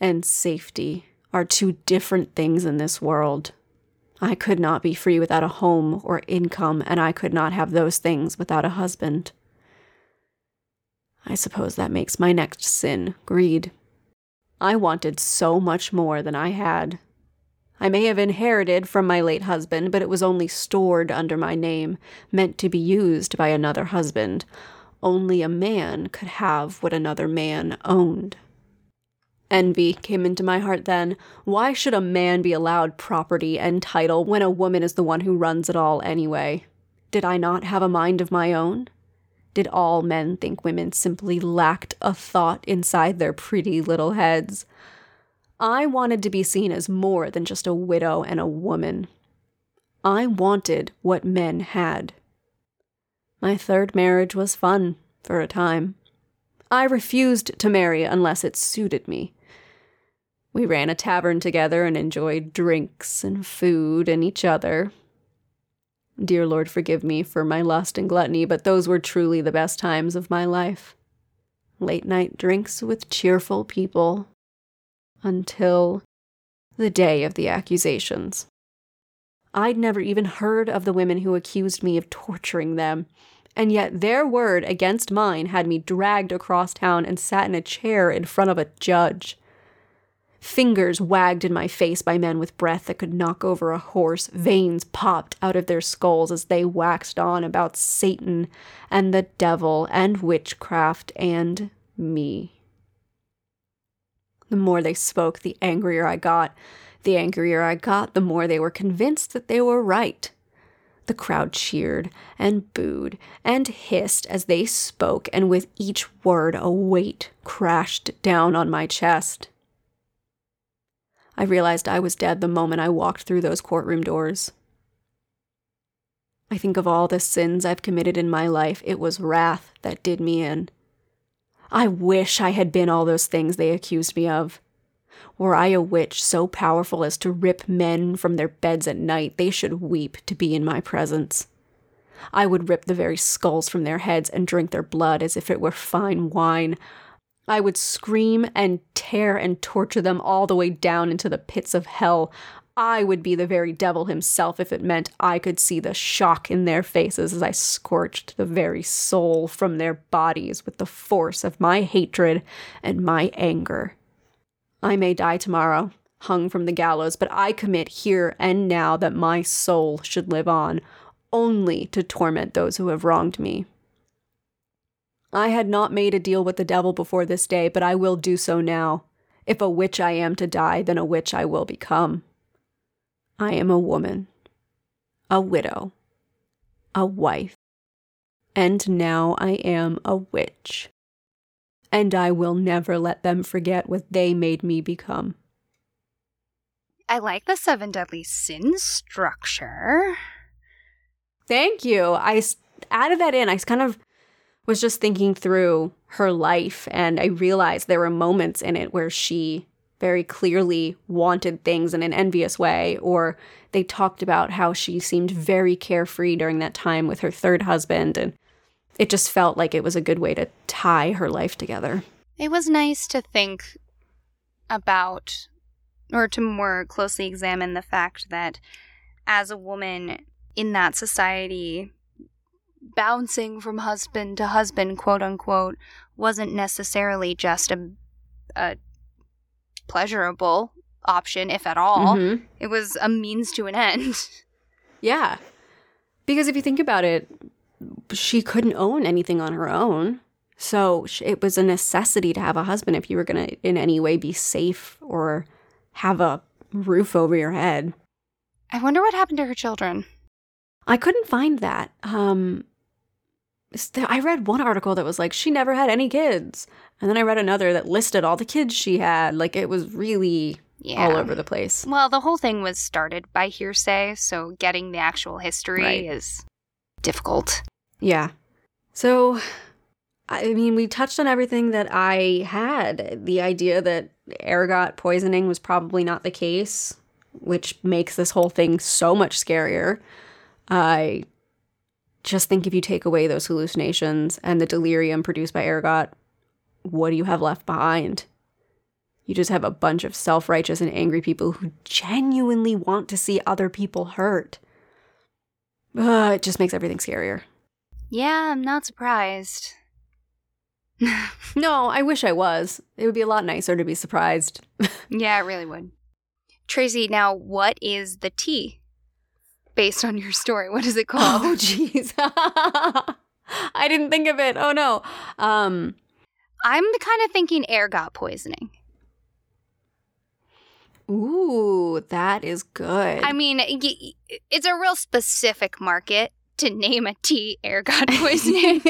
and safety are two different things in this world. I could not be free without a home or income, and I could not have those things without a husband. I suppose that makes my next sin greed. I wanted so much more than I had. I may have inherited from my late husband, but it was only stored under my name, meant to be used by another husband. Only a man could have what another man owned. Envy came into my heart then. Why should a man be allowed property and title when a woman is the one who runs it all anyway? Did I not have a mind of my own? Did all men think women simply lacked a thought inside their pretty little heads? I wanted to be seen as more than just a widow and a woman. I wanted what men had. My third marriage was fun for a time. I refused to marry unless it suited me. We ran a tavern together and enjoyed drinks and food and each other. Dear Lord, forgive me for my lust and gluttony, but those were truly the best times of my life. Late night drinks with cheerful people until the day of the accusations. I'd never even heard of the women who accused me of torturing them, and yet their word against mine had me dragged across town and sat in a chair in front of a judge. Fingers wagged in my face by men with breath that could knock over a horse. Veins popped out of their skulls as they waxed on about Satan and the devil and witchcraft and me. The more they spoke, the angrier I got. The angrier I got, the more they were convinced that they were right. The crowd cheered and booed and hissed as they spoke, and with each word a weight crashed down on my chest. I realized I was dead the moment I walked through those courtroom doors. I think of all the sins I've committed in my life, it was wrath that did me in. I wish I had been all those things they accused me of. Were I a witch so powerful as to rip men from their beds at night, they should weep to be in my presence. I would rip the very skulls from their heads and drink their blood as if it were fine wine. I would scream and tear and torture them all the way down into the pits of hell. I would be the very devil himself if it meant I could see the shock in their faces as I scorched the very soul from their bodies with the force of my hatred and my anger. I may die tomorrow, hung from the gallows, but I commit here and now that my soul should live on, only to torment those who have wronged me. I had not made a deal with the devil before this day, but I will do so now. If a witch I am to die, then a witch I will become. I am a woman, a widow, a wife, and now I am a witch. And I will never let them forget what they made me become. I like the seven deadly sins structure. Thank you. I added that in. I kind of was just thinking through her life and I realized there were moments in it where she very clearly wanted things in an envious way or they talked about how she seemed very carefree during that time with her third husband and it just felt like it was a good way to tie her life together. It was nice to think about or to more closely examine the fact that as a woman in that society bouncing from husband to husband, quote unquote, wasn't necessarily just a, a pleasurable option, if at all. Mm-hmm. It was a means to an end. [LAUGHS] Yeah. Because if you think about it, she couldn't own anything on her own. So it was a necessity to have a husband if you were going to in any way be safe or have a roof over your head. I wonder what happened to her children. I couldn't find that. Um, I read one article that was like she never had any kids, and then I read another that listed all the kids she had. Like it was really yeah. all over the place. Well, the whole thing was started by hearsay, so getting the actual history right. is difficult. Yeah. So, I mean, we touched on everything that I had. The idea that ergot poisoning was probably not the case, which makes this whole thing so much scarier. I just think if you take away those hallucinations and the delirium produced by ergot, what do you have left behind? You just have a bunch of self righteous and angry people who genuinely want to see other people hurt. Uh, it just makes everything scarier. Yeah, I'm not surprised. [LAUGHS] no, I wish I was. It would be a lot nicer to be surprised. [LAUGHS] yeah, it really would. Tracy, now what is the tea? Based on your story. What is it [LAUGHS] called? Oh, jeez. [LAUGHS] I didn't think of it. Oh, no. Um, I'm kind of thinking ergot poisoning. Ooh, that is good. I mean, it's a real specific market to name a tea ergot [LAUGHS] poisoning.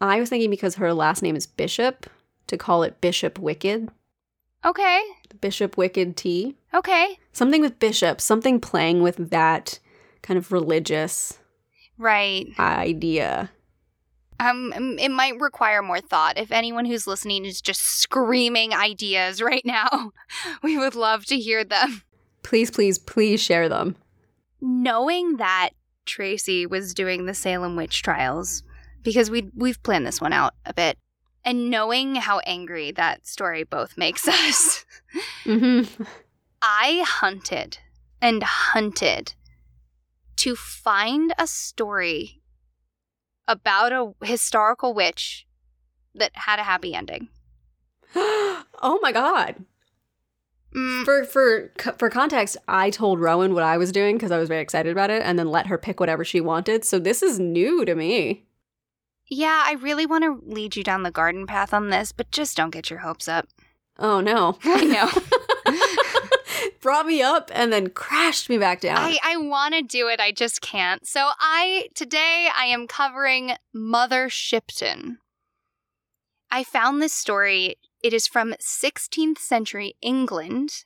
I was thinking because her last name is Bishop, to call it Bishop Wicked. Okay. Bishop Wicked tea. Okay. Something with bishop, something playing with that kind of religious right idea. Um, it might require more thought. If anyone who's listening is just screaming ideas right now, [LAUGHS] we would love to hear them. Please, please, please share them. Knowing that Tracy was doing the Salem witch trials, because we we've planned this one out a bit, and knowing how angry that story both makes us, [LAUGHS] Mm-hmm. I hunted and hunted to find a story about a historical witch that had a happy ending. [GASPS] oh my god. Mm, For for for context, I told Rowan what I was doing because I was very excited about it, and then let her pick whatever she wanted. So this is new to me. Yeah, I really want to lead you down the garden path on this, but just don't get your hopes up. Oh no! [LAUGHS] I know. [LAUGHS] Brought me up and then crashed me back down. I, I want to do it, I just can't. So I today I am covering Mother Shipton. I found this story. It is from 16th century England.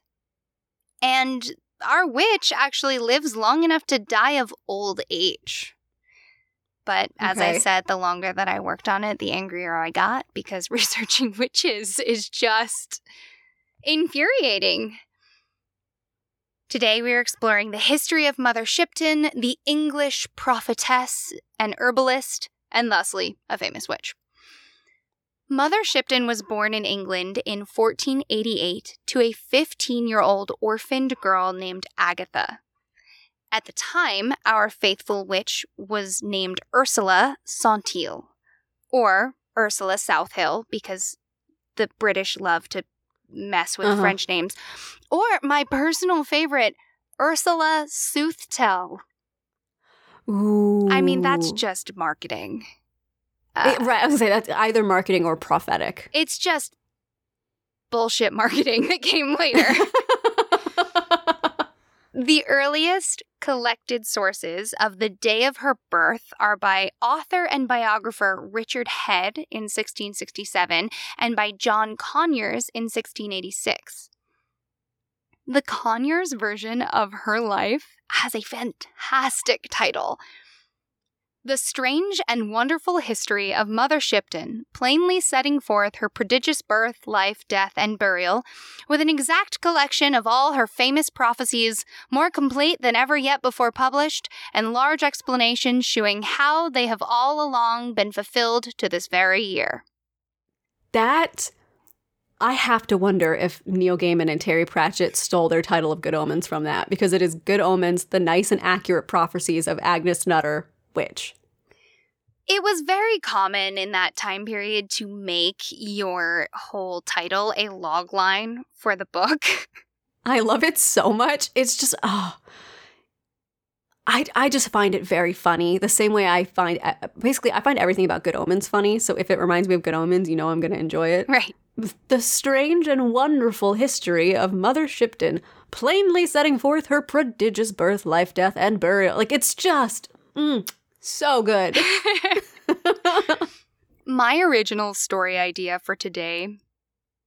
And our witch actually lives long enough to die of old age. But as I said, the longer that I worked on it, the angrier I got because [LAUGHS] researching witches is just infuriating. Today, we are exploring the history of Mother Shipton, the English prophetess, and herbalist, and thusly a famous witch. Mother Shipton was born in England in 1488 to a 15 year old orphaned girl named Agatha. At the time, our faithful witch was named Ursula Sauntil, or Ursula Southill, because the British love to mess with Uh-huh. French names, or my personal favorite, Ursula Soothtel. Ooh. I mean, that's just marketing. Uh, It- right. I was gonna say that's either marketing or prophetic. it's just bullshit marketing [LAUGHS] that came later. [LAUGHS] the earliest collected sources of the day of her birth are by author and biographer Richard Head in 1667 and by John Conyers in 1686. The Conyers version of her life has a fantastic title. The Strange and Wonderful History of Mother Shipton, plainly setting forth her prodigious birth, life, death, and burial, with an exact collection of all her famous prophecies, more complete than ever yet before published, and large explanations showing how they have all along been fulfilled to this very year. that I have to wonder if Neil Gaiman and Terry Pratchett stole their title of Good Omens from that because it is Good Omens, the nice and accurate prophecies of Agnes Nutter, witch. It was very common in that time period to make your whole title a log line for the book. [LAUGHS] I love it so much. It's just oh. I, I just find it very funny. The same way I find uh, basically I find everything about Good Omens funny. So if it reminds me of Good Omens, you know I'm going to enjoy it. right. The strange and wonderful history of Mother Shipton, plainly setting forth her prodigious birth, life, death, and burial. Like it's just mm, so good. [LAUGHS] [LAUGHS] My original story idea for today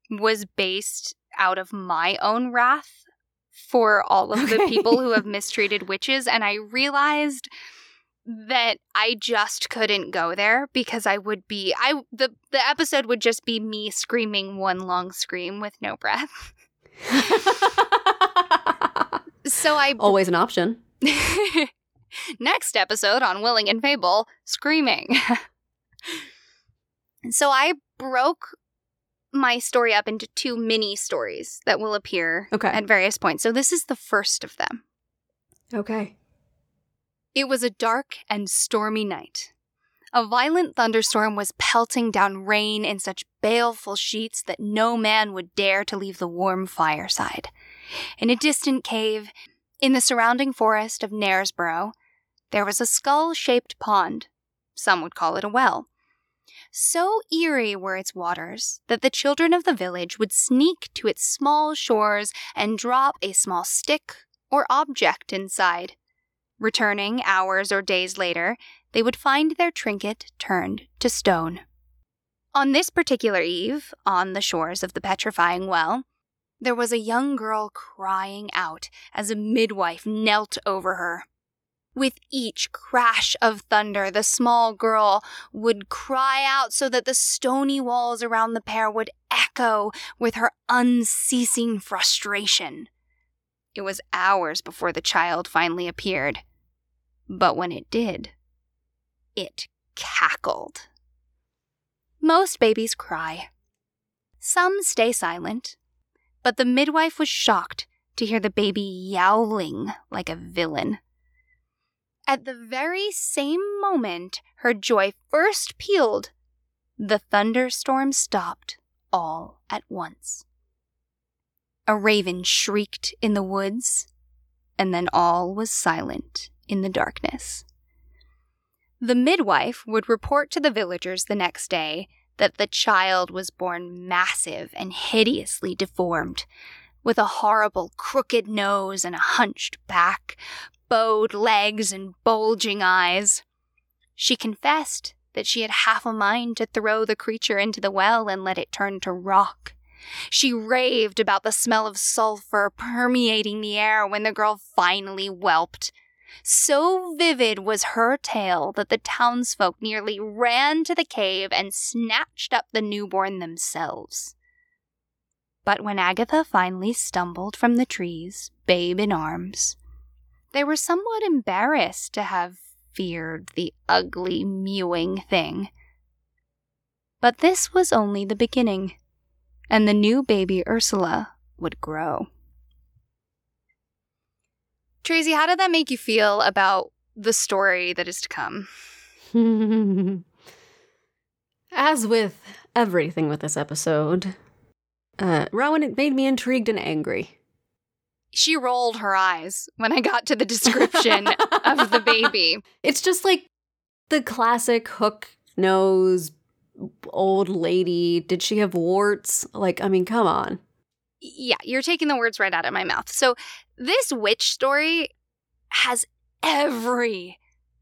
was based out of my own wrath for all of the people who have [LAUGHS] mistreated witches, and I realized that I just couldn't go there because I would be I the the episode would just be me screaming one long scream with no breath. So I Always an option. Next episode on Willing and Fable Screaming. [LAUGHS] so I broke my story up into two mini stories that will appear Okay. at various points. So this is the first of them. Okay. It was a dark and stormy night. A violent thunderstorm was pelting down rain in such baleful sheets that no man would dare to leave the warm fireside. In a distant cave, in the surrounding forest of Knaresborough, there was a skull shaped pond. Some would call it a well. So eerie were its waters that the children of the village would sneak to its small shores and drop a small stick or object inside. Returning hours or days later, they would find their trinket turned to stone. On this particular eve, on the shores of the petrifying well, there was a young girl crying out as a midwife knelt over her. With each crash of thunder, the small girl would cry out so that the stony walls around the pair would echo with her unceasing frustration. It was hours before the child finally appeared. But when it did, it cackled. Most babies cry. Some stay silent, but the midwife was shocked to hear the baby yowling like a villain. At the very same moment her joy first pealed, the thunderstorm stopped all at once. A raven shrieked in the woods, and then all was silent in the darkness. The midwife would report to the villagers the next day that the child was born massive and hideously deformed, with a horrible crooked nose and a hunched back, bowed legs and bulging eyes. She confessed that she had half a mind to throw the creature into the well and let it turn to rock. She raved about the smell of sulfur permeating the air when the girl finally whelped. So vivid was her tale that the townsfolk nearly ran to the cave and snatched up the newborn themselves. But when Agatha finally stumbled from the trees, babe in arms, they were somewhat embarrassed to have feared the ugly, mewing thing. But this was only the beginning, and the new baby Ursula would grow. Tracy, how did that make you feel about the story that is to come? [LAUGHS] As with everything with this episode, uh, Rowan, it made me intrigued and angry. She rolled her eyes when I got to the description of the [LAUGHS] baby. It's just like the classic hook nose old lady. Did she have warts? Like, I mean, come on. Yeah, you're taking the words right out of my mouth. So, this witch story has every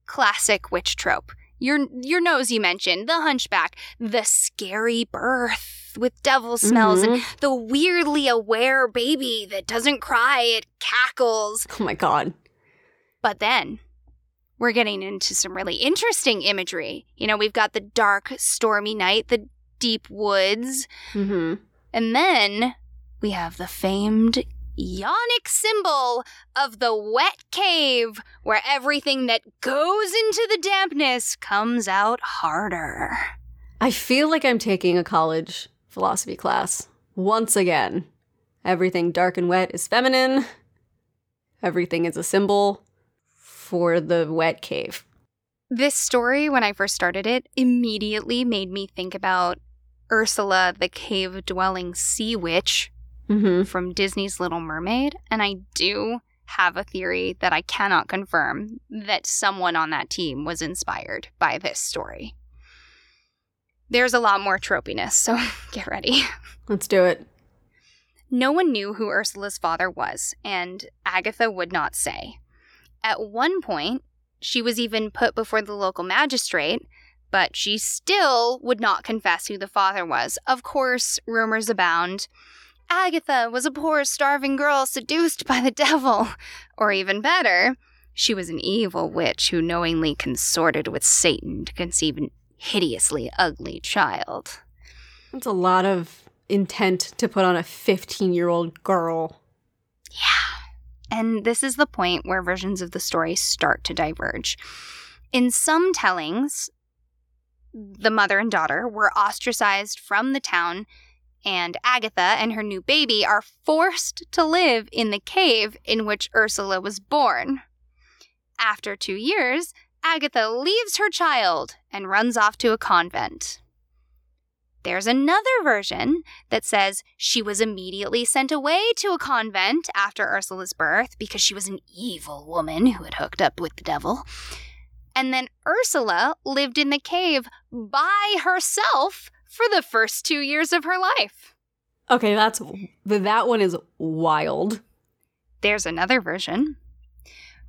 classic witch trope. Your your nose you mentioned, the hunchback, the scary birth with devil smells, Mhm. and the weirdly aware baby that doesn't cry, it cackles. Oh my god. But then we're getting into some really interesting imagery. You know, we've got the dark, stormy night, the deep woods, Mm-hmm. and then we have the famed yonic symbol of the wet cave, where everything that goes into the dampness comes out harder. I feel like I'm taking a college philosophy class once again. Everything dark and wet is feminine. Everything is a symbol for the wet cave. This story, when I first started it, immediately made me think about Ursula, the cave dwelling sea witch Mm-hmm. from Disney's Little Mermaid. And I do have a theory that I cannot confirm that someone on that team was inspired by this story. There's a lot more tropiness, so [LAUGHS] get ready. Let's do it. No one knew who Ursula's father was, and Agatha would not say. At one point, she was even put before the local magistrate, but she still would not confess who the father was. Of course, rumors abound. Agatha was a poor, starving girl seduced by the [LAUGHS] devil. Or even better, she was an evil witch who knowingly consorted with Satan to conceive an hideously ugly child. That's a lot of intent to put on a 15 year old girl. Yeah. And this is the point where versions of the story start to diverge. In some tellings, the mother and daughter were ostracized from the town, and Agatha and her new baby are forced to live in the cave in which Ursula was born. After two years, Agatha leaves her child and runs off to a convent. There's another version that says she was immediately sent away to a convent after Ursula's birth because she was an evil woman who had hooked up with the devil. And then Ursula lived in the cave by herself for the first two years of her life. Okay, that's that one is wild. There's another version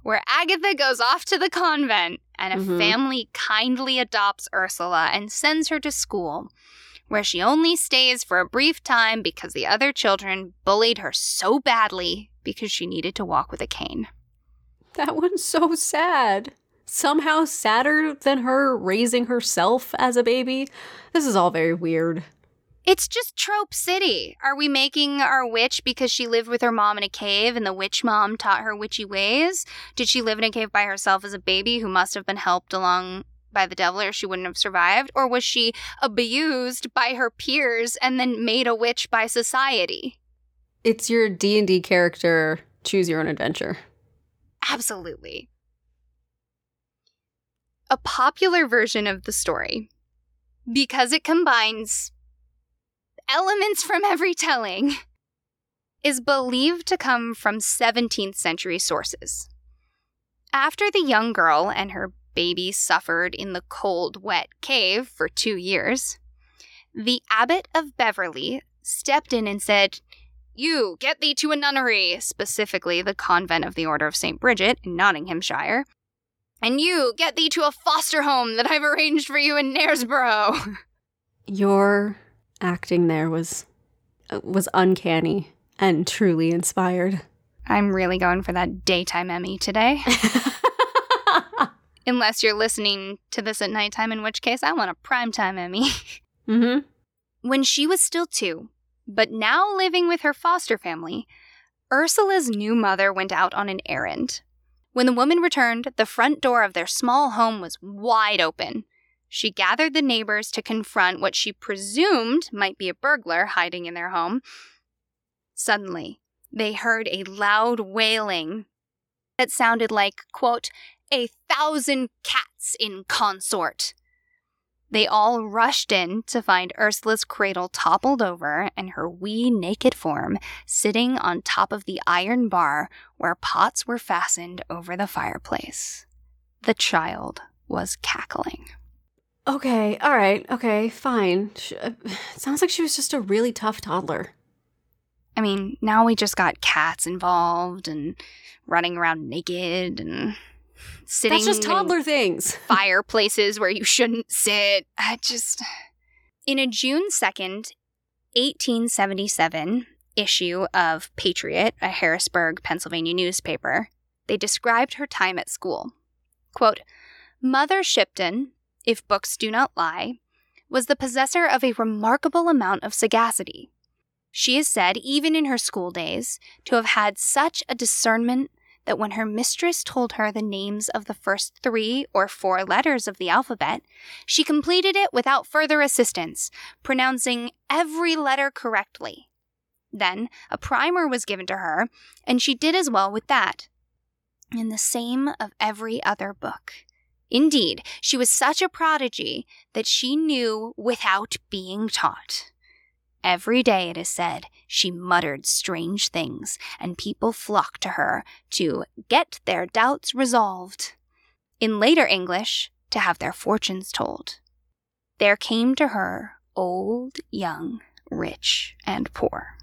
where Agatha goes off to the convent and a Mhm. family kindly adopts Ursula and sends her to school, where she only stays for a brief time because the other children bullied her so badly because she needed to walk with a cane. That one's so sad. Somehow sadder than her raising herself as a baby. This is all very weird. It's just trope city. Are we making our witch because she lived with her mom in a cave and the witch mom taught her witchy ways? Did she live in a cave by herself as a baby who must have been helped along by the devil or she wouldn't have survived? Or was she abused by her peers and then made a witch by society? It's your D&D character choose your own adventure. Absolutely. A popular version of the story, because it combines elements from every telling, is believed to come from 17th century sources. After the young girl and her baby suffered in the cold, wet cave for two years, the abbot of Beverley stepped in and said, You get thee to a nunnery, specifically the convent of the Order of St. Bridget in Nottinghamshire, and you get thee to a foster home that I've arranged for you in Knaresborough. Your acting there was uh, was uncanny and truly inspired. I'm really going for that daytime Emmy today. [LAUGHS] Unless you're listening to this at nighttime, in which case I want a primetime Emmy. mm-hmm. When she was still two, but now living with her foster family, Ursula's new mother went out on an errand. When the woman returned, the front door of their small home was wide open. She gathered the neighbors to confront what she presumed might be a burglar hiding in their home. Suddenly, they heard a loud wailing that sounded like, quote, a thousand cats in consort. They all rushed in to find Ursula's cradle toppled over and her wee naked form sitting on top of the iron bar where pots were fastened over the fireplace. The child was cackling. Okay, all right, okay, fine. Sh- uh, [SIGHS] sounds like she was just a really tough toddler. I mean, now we just got cats involved and running around naked and sitting That's just toddler things. [LAUGHS] fireplaces where you shouldn't sit. I just. In a June 2nd, 1877 issue of Patriot, a Harrisburg, Pennsylvania newspaper, they described her time at school. Quote, Mother Shipton, if books do not lie, was the possessor of a remarkable amount of sagacity. She is said, even in her school days, to have had such a discernment that when her mistress told her the names of the first three or four letters of the alphabet, she completed it without further assistance, pronouncing every letter correctly. Then a primer was given to her, and she did as well with that. And the same of every other book. Indeed, she was such a prodigy that she knew without being taught. Every day, it is said, she muttered strange things, and people flocked to her to get their doubts resolved. In later English, to have their fortunes told. There came to her old, young, rich, and poor.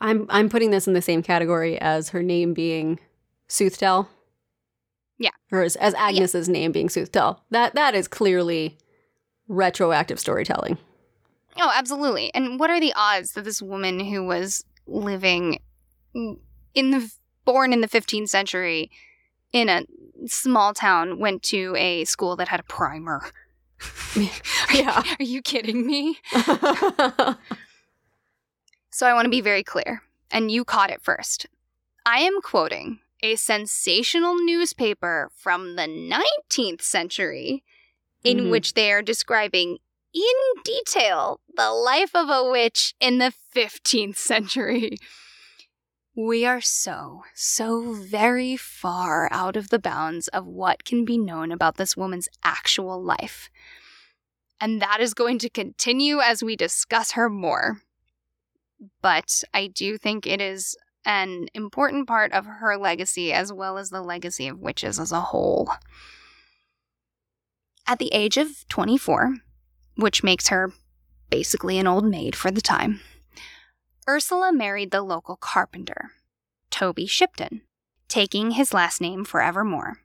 I'm I'm putting this in the same category as her name being Soothtel. Yeah. Or as, as Agnes's name being Soothtel. That that is clearly retroactive storytelling. Oh, absolutely. And what are the odds that this woman who was living in the born in the 15th century in a small town went to a school that had a primer? [LAUGHS] Yeah. Are you kidding me? [LAUGHS] So I want to be very clear, and you caught it first. I am quoting a sensational newspaper from the 19th century in Mhm. which they are describing in detail the life of a witch in the 15th century. We are so, so very far out of the bounds of what can be known about this woman's actual life. And that is going to continue as we discuss her more but I do think it is an important part of her legacy as well as the legacy of witches as a whole. At the age of 24, which makes her basically an old maid for the time, Ursula married the local carpenter, Toby Shipton, taking his last name forevermore.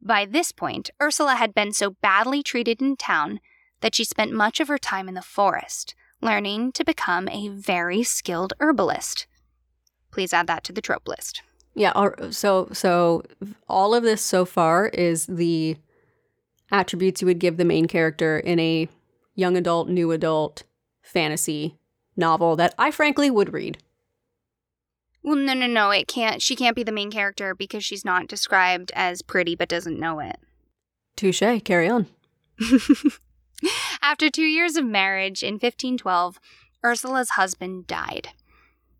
By this point, Ursula had been so badly treated in town that she spent much of her time in the forest, learning to become a very skilled herbalist. Please add that to the trope list. Yeah, so so all of this so far is the attributes you would give the main character in a young adult, new adult fantasy novel that I frankly would read. Well, no, no, no. It can't. She can't be the main character because she's not described as pretty, but doesn't know it. Touche, carry on. [LAUGHS] After two years of marriage in 1512, Ursula's husband died.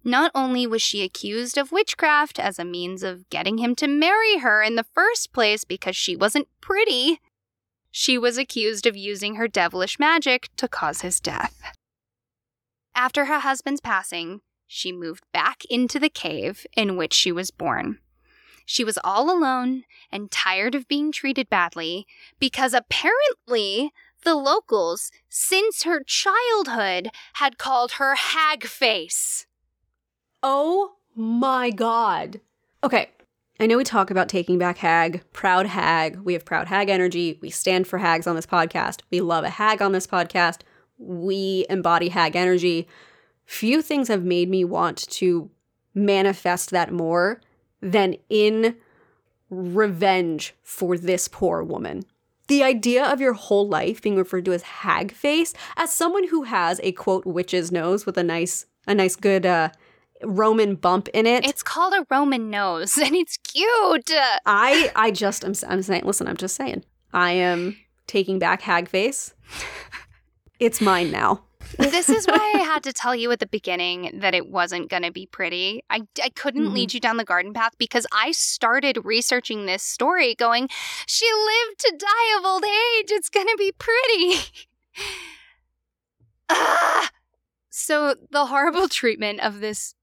Not only was she accused of witchcraft as a means of getting him to marry her in the first place because she wasn't pretty, she was accused of using her devilish magic to cause his death. After her husband's passing, she moved back into the cave in which she was born. She was all alone and tired of being treated badly because apparently the locals, since her childhood, had called her hag face. Oh my god. Okay, I know we talk about taking back hag, proud hag. We have proud hag energy. We stand for hags on this podcast. We love a hag on this podcast. We embody hag energy. Few things have made me want to manifest that more than in revenge for this poor woman. The idea of your whole life being referred to as hag face, as someone who has a quote witch's nose with a nice, a nice good uh, Roman bump in it. It's called a Roman nose, [LAUGHS] and it's cute. I, I just, I'm, I'm saying, listen, I'm just saying, I am taking back hag face. [LAUGHS] It's mine now. this is why I had to [LAUGHS] tell you at the beginning that it wasn't going to be pretty. I, I couldn't Mhm. lead you down the garden path because I started researching this story going, she lived to die of old age. It's going to be pretty. Ah! So the horrible treatment of this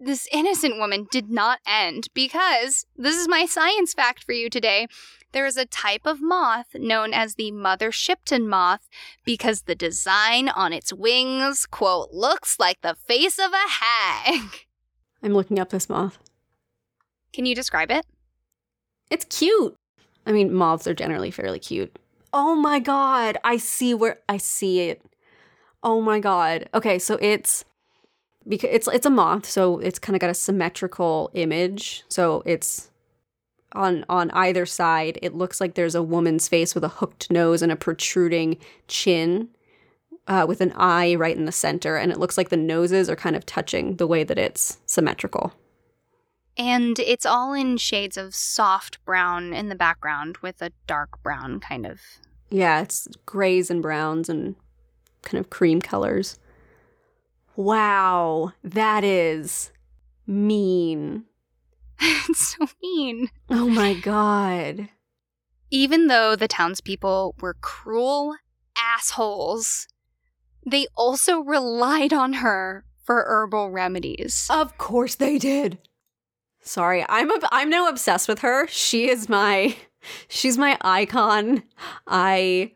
this innocent woman did not end because this is my science fact for you today. There is a type of moth known as the mother Shipton moth because the design on its wings, quote, looks like the face of a hag. [LAUGHS] I'm looking up this moth. Can you describe it? It's cute. I mean, moths are generally fairly cute. Oh my god, I see where I see it. Oh my god. Okay, so it's because it's it's a moth, so it's kind of got a symmetrical image. So it's on on either side. It looks like there's a woman's face with a hooked nose and a protruding chin, uh, with an eye right in the center, and it looks like the noses are kind of touching the way that it's symmetrical. And it's all in shades of soft brown in the background with a dark brown kind of. Yeah, it's grays and browns and kind of cream colors. Wow, that is mean. [LAUGHS] it's so mean. Oh my god. Even though the townspeople were cruel assholes, they also relied on her for herbal remedies. Of course they did. Sorry, I'm ob- I'm now obsessed with her. She is my [LAUGHS] she's my icon. I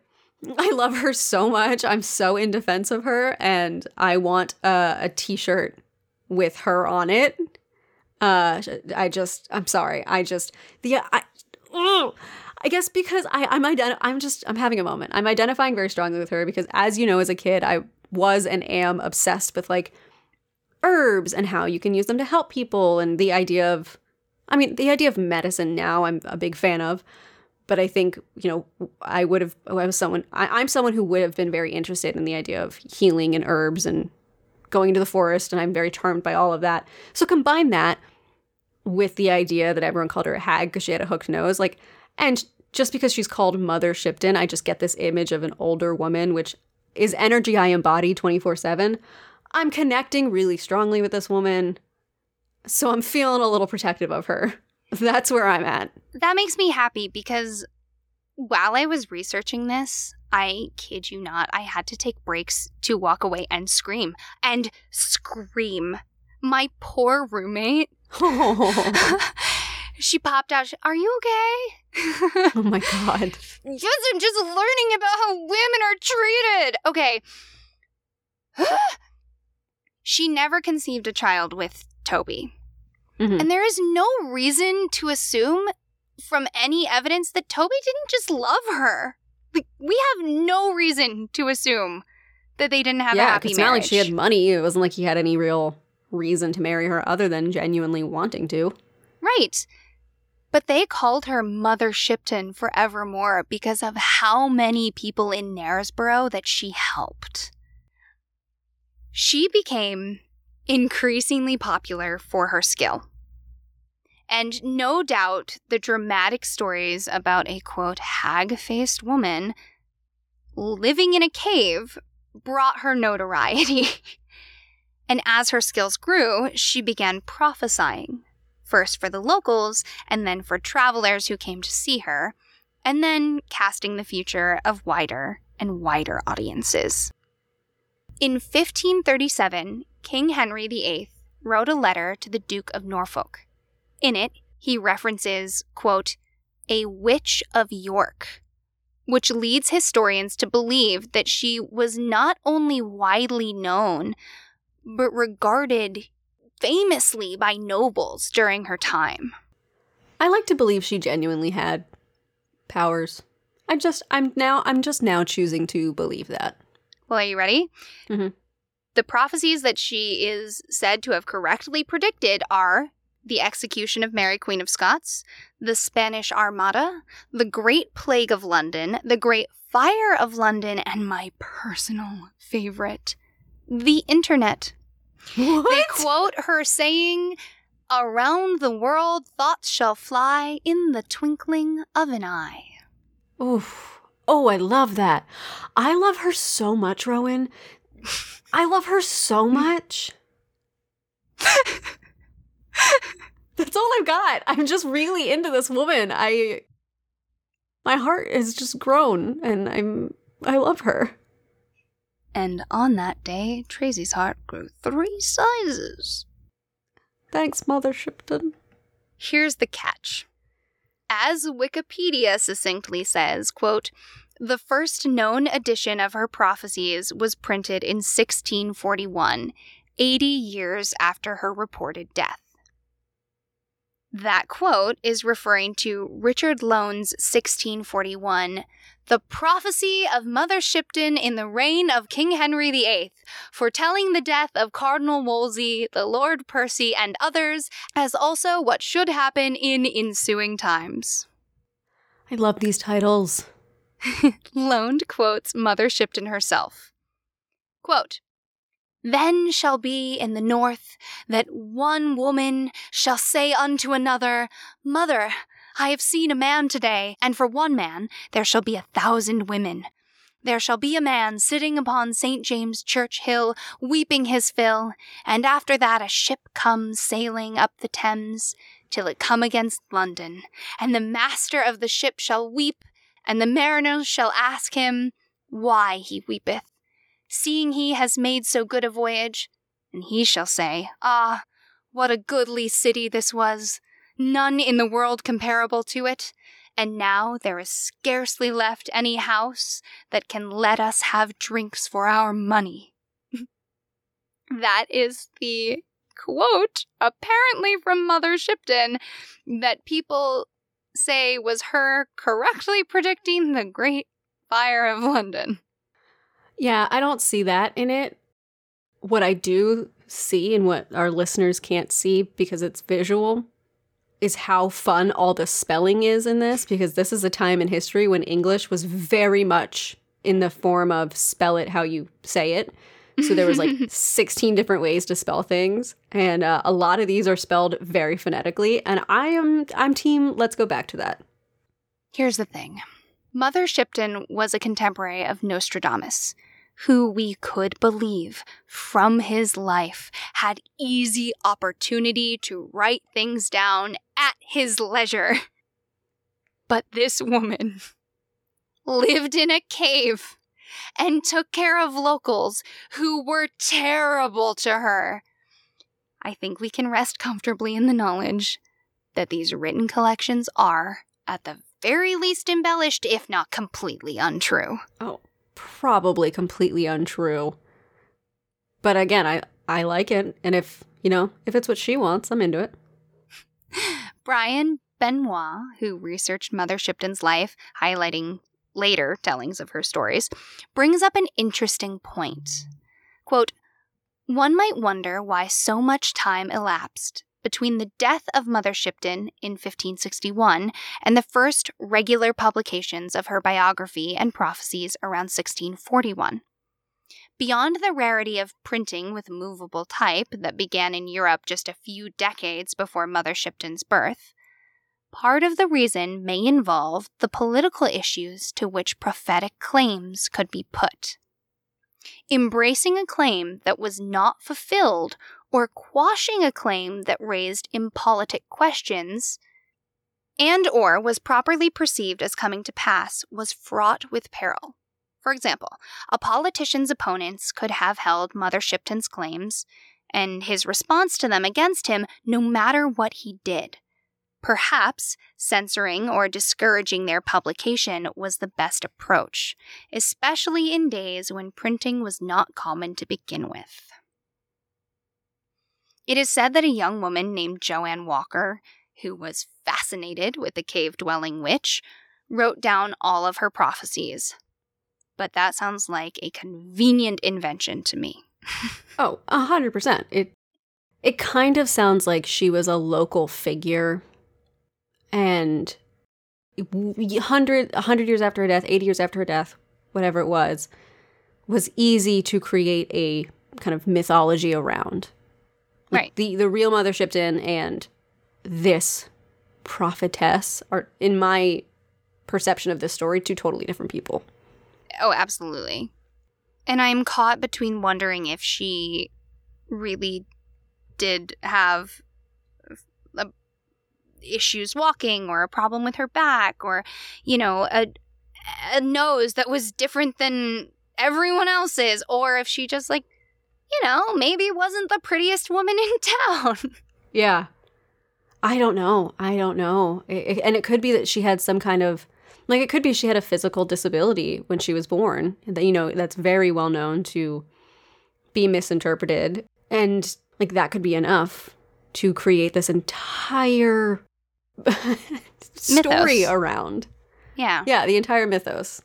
[LAUGHS] I love her so much. I'm so in defense of her and I want a, a t-shirt with her on it. Uh I just I'm sorry. I just the I ugh. I guess because I, I'm ident- I'm just I'm having a moment. I'm identifying very strongly with her because as you know, as a kid, I was and am obsessed with like herbs and how you can use them to help people and the idea of I mean, the idea of medicine now I'm a big fan of, but I think, you know, I would have oh, I was someone I, I'm someone who would have been very interested in the idea of healing and herbs and going into the forest and I'm very charmed by all of that. So combine that with the idea that everyone called her a hag because she had a hooked nose, like and just because she's called Mother Shipton, I just get this image of an older woman, which is energy I embody 24 7. I'm connecting really strongly with this woman, so I'm feeling a little protective of her. [LAUGHS] That's where I'm at. That makes me happy because while I was researching this, I kid you not, I had to take breaks to walk away and scream and scream. My poor roommate. oh [LAUGHS] she popped out. She, Are you okay? [LAUGHS] Oh my god. yes, I'm just learning about how women are treated. Okay. [GASPS] she never conceived a child with Toby. Mhm. And there is no reason to assume from any evidence that Toby didn't just love her. Like, we have no reason to assume that they didn't have a yeah, happy it's not like she had money. It wasn't like he had any real reason to marry her other than genuinely wanting to. Right. But they called her Mother Shipton forevermore because of how many people in Knaresborough that she helped. She became increasingly popular for her skill. And no doubt the dramatic stories about a quote, hag faced woman living in a cave brought her notoriety. [LAUGHS] and as her skills grew, she began prophesying, first for the locals and then for travelers who came to see her, and then casting the future of wider and wider audiences. In 1537, King Henry VIII wrote a letter to the Duke of Norfolk. In it, he references, quote, a witch of York, which leads historians to believe that she was not only widely known, but regarded famously by nobles during her time. I like to believe she genuinely had powers. I just I'm now I'm just now choosing to believe that. Well, are you ready? Mhm. The prophecies that she is said to have correctly predicted are the execution of Mary, Queen of Scots, the Spanish Armada, the Great Plague of London, the Great Fire of London, and my personal favorite, the Internet. What? They quote her saying, Around the world thoughts shall fly in the twinkling of an eye. Oof. Oh, I love that. I love her so much, Rowan. I love her so [LAUGHS] much. [LAUGHS] [LAUGHS] That's all I've got. I'm just really into this woman. I my heart has just grown and I'm I love her. And on that day, Tracy's heart grew three sizes. Thanks, Mother Shipton. Here's the catch. As Wikipedia succinctly says, quote, the first known edition of her prophecies was printed in 1641, 80 years after her reported death. That quote is referring to Richard Lowndes' 1641, The Prophecy of Mother Shipton in the Reign of King Henry VIII, foretelling the death of Cardinal Wolsey, the Lord Percy, and others, as also what should happen in ensuing times. I love these titles. [LAUGHS] Lowndes quotes Mother Shipton herself. Quote, then shall be in the north that one woman shall say unto another, Mother, I have seen a man today, and for one man there shall be a thousand women. There shall be a man sitting upon St. James Church Hill, weeping his fill, and after that a ship comes sailing up the Thames, till it come against London, and the master of the ship shall weep, and the mariners shall ask him why he weepeth seeing he has made so good a voyage. And he shall say, Ah, what a goodly city this was, none in the world comparable to it, and now there is scarcely left any house that can let us have drinks for our money. [LAUGHS] that is the quote, apparently from Mother Shipton, that people say was her correctly predicting the Great Fire of London. Yeah, I don't see that in it. What I do see and what our listeners can't see because it's visual is how fun all the spelling is in this because this is a time in history when English was very much in the form of spell it how you say it. So there was like [LAUGHS] 16 different ways to spell things and uh, a lot of these are spelled very phonetically and I am I'm team let's go back to that. Here's the thing. Mother Shipton was a contemporary of Nostradamus, who we could believe from his life had easy opportunity to write things down at his leisure. [LAUGHS] But this woman [LAUGHS] lived in a cave and took care of locals who were terrible to her. I think we can rest comfortably in the knowledge that these written collections are, at the very least, embellished, if not completely untrue. Oh, probably completely untrue. But again, I I like it and if, you know, if it's what she wants, I'm into it. [LAUGHS] Brian Benoit, who researched Mother Shipton's life, highlighting later tellings of her stories, brings up an interesting point. Quote, one might wonder why so much time elapsed between the death of Mother Shipton in 1561 and the first regular publications of her biography and prophecies around 1641. Beyond the rarity of printing with movable type that began in Europe just a few decades before Mother Shipton's birth, part of the reason may involve the political issues to which prophetic claims could be put. Embracing a claim that was not fulfilled or quashing a claim that raised impolitic questions and or was properly perceived as coming to pass was fraught with peril. For example, a politician's opponents could have held Mother Shipton's claims and his response to them against him no matter what he did. Perhaps censoring or discouraging their publication was the best approach, especially in days when printing was not common to begin with. It is said that a young woman named Joanne Walker, who was fascinated with the cave dwelling witch, wrote down all of her prophecies, but that sounds like a convenient invention to me. [LAUGHS] oh, a hundred percent. It it kind of sounds like she was a local figure, and hundred hundred years after her death, eighty years after her death, whatever it was, was easy to create a kind of mythology around. Right. The the real Mother Shipton and this prophetess are, in my perception of this story, two totally different people. Oh, absolutely. And I'm caught between wondering if she really did have a, issues walking or a problem with her back or, you know, a, a nose that was different than everyone else's or if she just like you know, maybe wasn't the prettiest woman [LAUGHS] in town. Yeah. I don't know. I don't know. It, it, and it could be that she had some kind of like it could be she had a physical disability when she was born. That you know, that's very well known to be misinterpreted. And like that could be enough to create this entire [LAUGHS] story mythos. around. Yeah. Yeah, the entire mythos.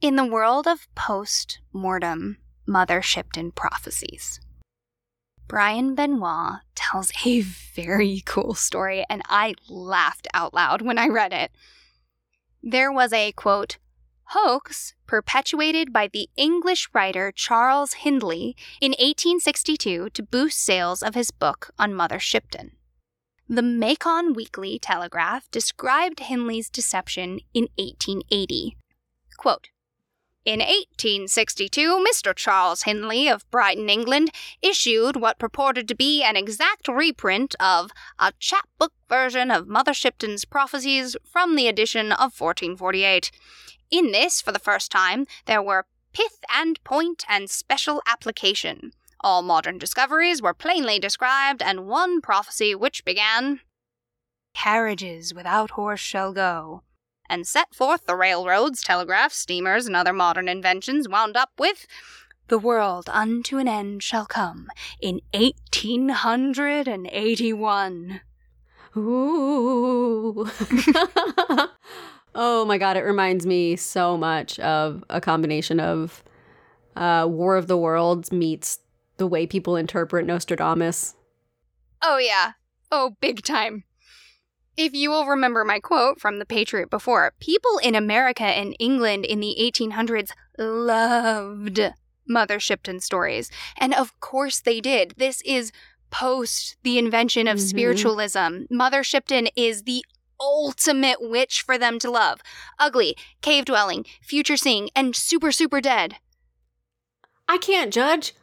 In the world of post mortem Mother Shipton prophecies, Brian Benoit tells a [LAUGHS] very cool story, and I laughed out loud when I read it. There was a quote, hoax perpetuated by the English writer Charles Hindley in 1862 to boost sales of his book on Mother Shipton. The Macon Weekly Telegraph described Hindley's deception in 1880. Quote, in 1862, Mr. Charles Hindley of Brighton, England, issued what purported to be an exact reprint of a chapbook version of Mother Shipton's prophecies from the edition of 1448. In this, for the first time, there were pith and point and special application. All modern discoveries were plainly described, and one prophecy which began Carriages without horse shall go and set forth the railroads, telegraphs, steamers, and other modern inventions, wound up with The world unto an end shall come in 1881. Ooh. [LAUGHS] oh my god, it reminds me so much of a combination of uh, War of the Worlds meets the way people interpret Nostradamus. Oh, yeah. Oh, big time. If you will remember my quote from The Patriot before, people in America and England in the 1800s loved Mother Shipton stories. And of course they did. This is post the invention of mm-hmm. spiritualism. Mother Shipton is the ultimate witch for them to love. Ugly, cave dwelling, future seeing, and super, super dead. I can't judge.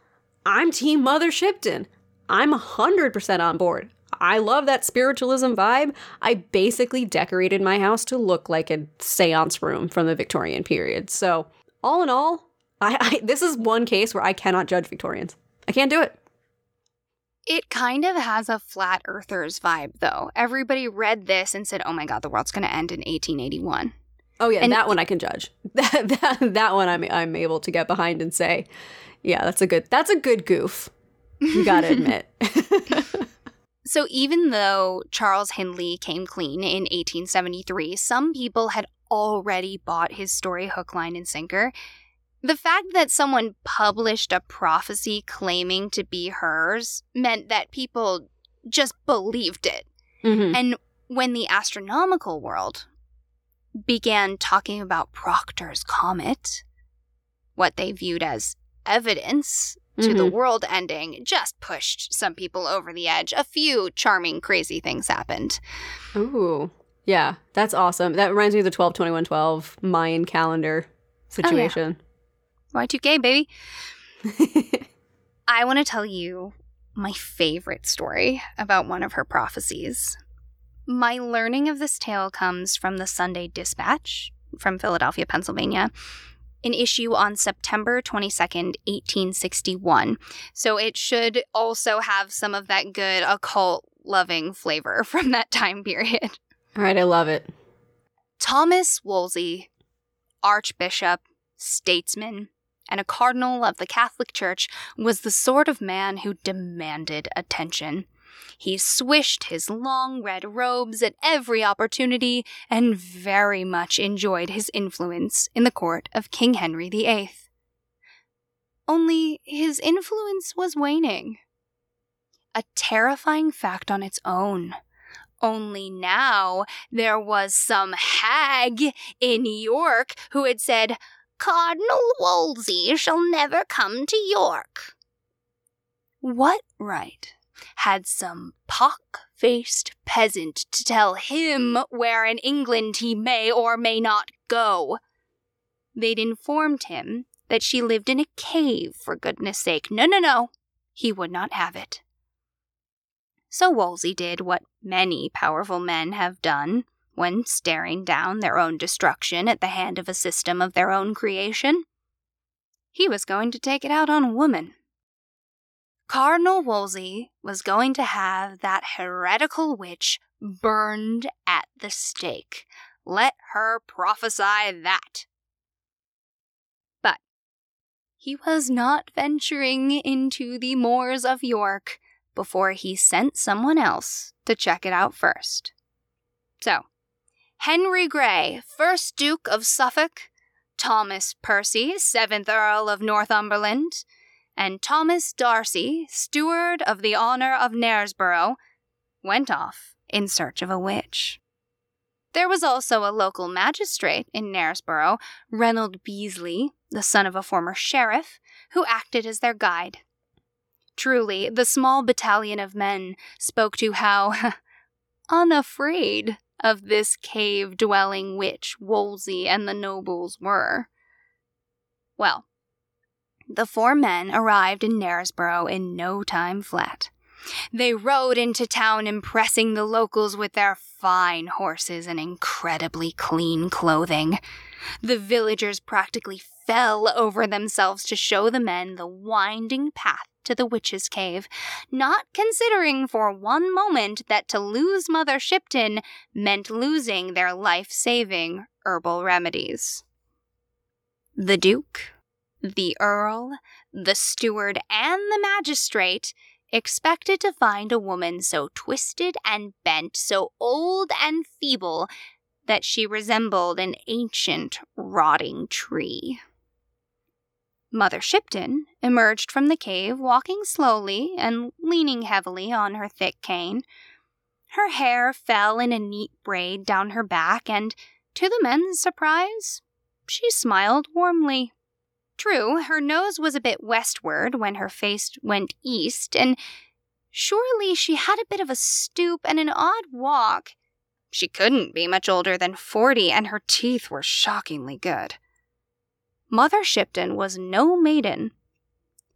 I'm Team Mother Shipton. I'm 100% on board. I love that spiritualism vibe. I basically decorated my house to look like a seance room from the Victorian period. So, all in all, I, I this is one case where I cannot judge Victorians. I can't do it. It kind of has a flat earthers vibe, though. Everybody read this and said, oh my God, the world's going to end in 1881. Oh, yeah, and that one I can judge. [LAUGHS] That, that, that one I'm, I'm able to get behind and say, yeah, that's a good, that's a good goof. You got to [LAUGHS] admit. [LAUGHS] So, even though Charles Hindley came clean in 1873, some people had already bought his story hook, line, and sinker. The fact that someone published a prophecy claiming to be hers meant that people just believed it. Mhm. And when the astronomical world began talking about Proctor's comet, what they viewed as evidence to the Mhm. world ending just pushed some people over the edge. A few charming, crazy things happened. Ooh. Yeah, that's awesome. That reminds me of the 12 21 12 Mayan calendar situation. Y2K, baby. [LAUGHS] I want to tell you my favorite story about one of her prophecies. My learning of this tale comes from the Sunday Dispatch from Philadelphia, Pennsylvania, an issue on September 22nd, 1861. So it should also have some of that good occult loving flavor [LAUGHS] from that time period. All right, I love it. Thomas Wolsey, Archbishop, statesman, and a cardinal of the Catholic Church, was the sort of man who demanded attention. He swished his long red robes at every opportunity and very much enjoyed his influence in the court of King Henry VIII. Only his influence was waning. A terrifying fact on its own. Only now there was some hag in York who had said, Cardinal Wolsey shall never come to York. What right had some pock faced peasant to tell him where in England he may or may not go? They'd informed him that she lived in a cave, for goodness sake. No, no, no. He would not have it. So Wolsey did what many powerful men have done when staring down their own destruction at the hand of a system of their own creation. He was going to take it out on a woman. Cardinal Wolsey was going to have that heretical witch burned at the stake. Let her prophesy that. But he was not venturing into the moors of York before he sent someone else to check it out first. So, Henry Grey, 1st Duke of Suffolk, Thomas Percy, 7th Earl of Northumberland, and Thomas Darcy, Steward of the Honor of Knaresborough, went off in search of a witch. There was also a local magistrate in Knaresborough, Reynold Beasley, the son of a former sheriff, who acted as their guide. Truly, the small battalion of men spoke to how [LAUGHS] unafraid of this cave dwelling witch Wolsey and the nobles were. Well, the four men arrived in Knaresborough in no time flat. They rode into town, impressing the locals with their fine horses and incredibly clean clothing. The villagers practically fell over themselves to show the men the winding path to the witch's cave, not considering for one moment that to lose Mother Shipton meant losing their life saving herbal remedies. The Duke, the Earl, the Steward, and the Magistrate expected to find a woman so twisted and bent, so old and feeble, that she resembled an ancient, rotting tree. Mother Shipton emerged from the cave, walking slowly and leaning heavily on her thick cane. Her hair fell in a neat braid down her back, and, to the men's surprise, she smiled warmly. True, her nose was a bit westward when her face went east, and surely she had a bit of a stoop and an odd walk. She couldn't be much older than forty, and her teeth were shockingly good. Mother Shipton was no maiden,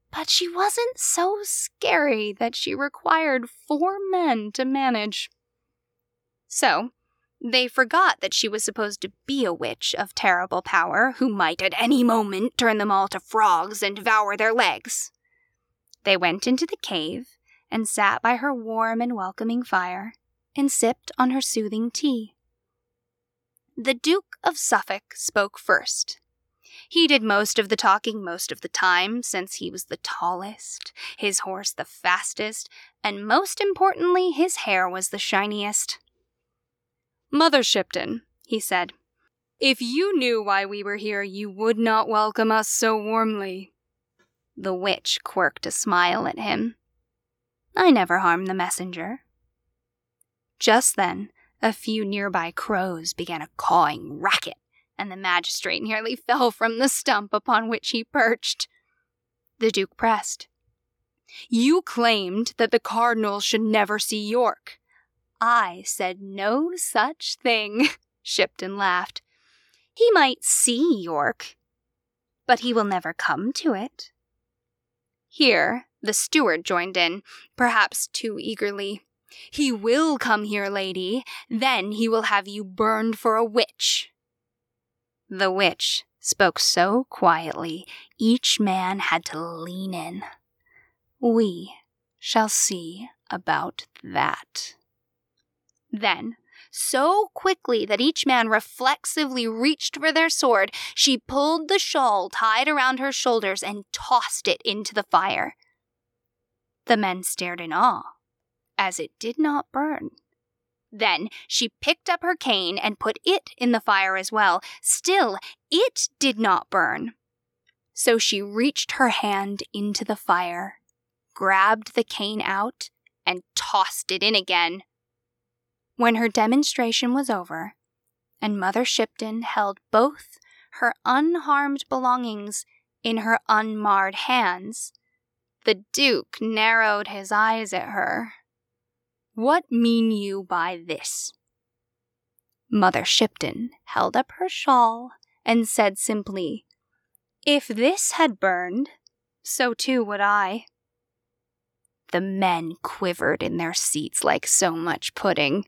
but she wasn't so scary that she required four men to manage. So, they forgot that she was supposed to be a witch of terrible power who might at any moment turn them all to frogs and devour their legs. They went into the cave and sat by her warm and welcoming fire and sipped on her soothing tea. The Duke of Suffolk spoke first. He did most of the talking most of the time, since he was the tallest, his horse the fastest, and most importantly, his hair was the shiniest. Mother Shipton, he said, if you knew why we were here, you would not welcome us so warmly. The witch quirked a smile at him. I never harm the messenger, Just then, a few nearby crows began a cawing racket, and the magistrate nearly [LAUGHS] fell from the stump upon which he perched. The Duke pressed. You claimed that the Cardinal should never see York. I said no such thing, [LAUGHS] Shipton laughed. He might see York, but he will never come to it. Here, the steward joined in, perhaps too eagerly. He will come here, lady. Then he will have you burned for a witch. The witch spoke so quietly, each man had to lean in. We shall see about that. Then, so quickly that each man reflexively reached for their sword, she pulled the shawl tied around her shoulders and tossed it into the fire. The men stared in awe, as it did not burn. Then she picked up her cane and put it in the fire as well. Still, it did not burn. So she reached her hand into the fire, grabbed the cane out, and tossed it in again. When her demonstration was over, and Mother Shipton held both her unharmed belongings in her unmarred hands, the Duke narrowed his eyes at her. What mean you by this? Mother Shipton held up her shawl and said simply, If this had burned, so too would I. The men quivered in their seats like so much pudding,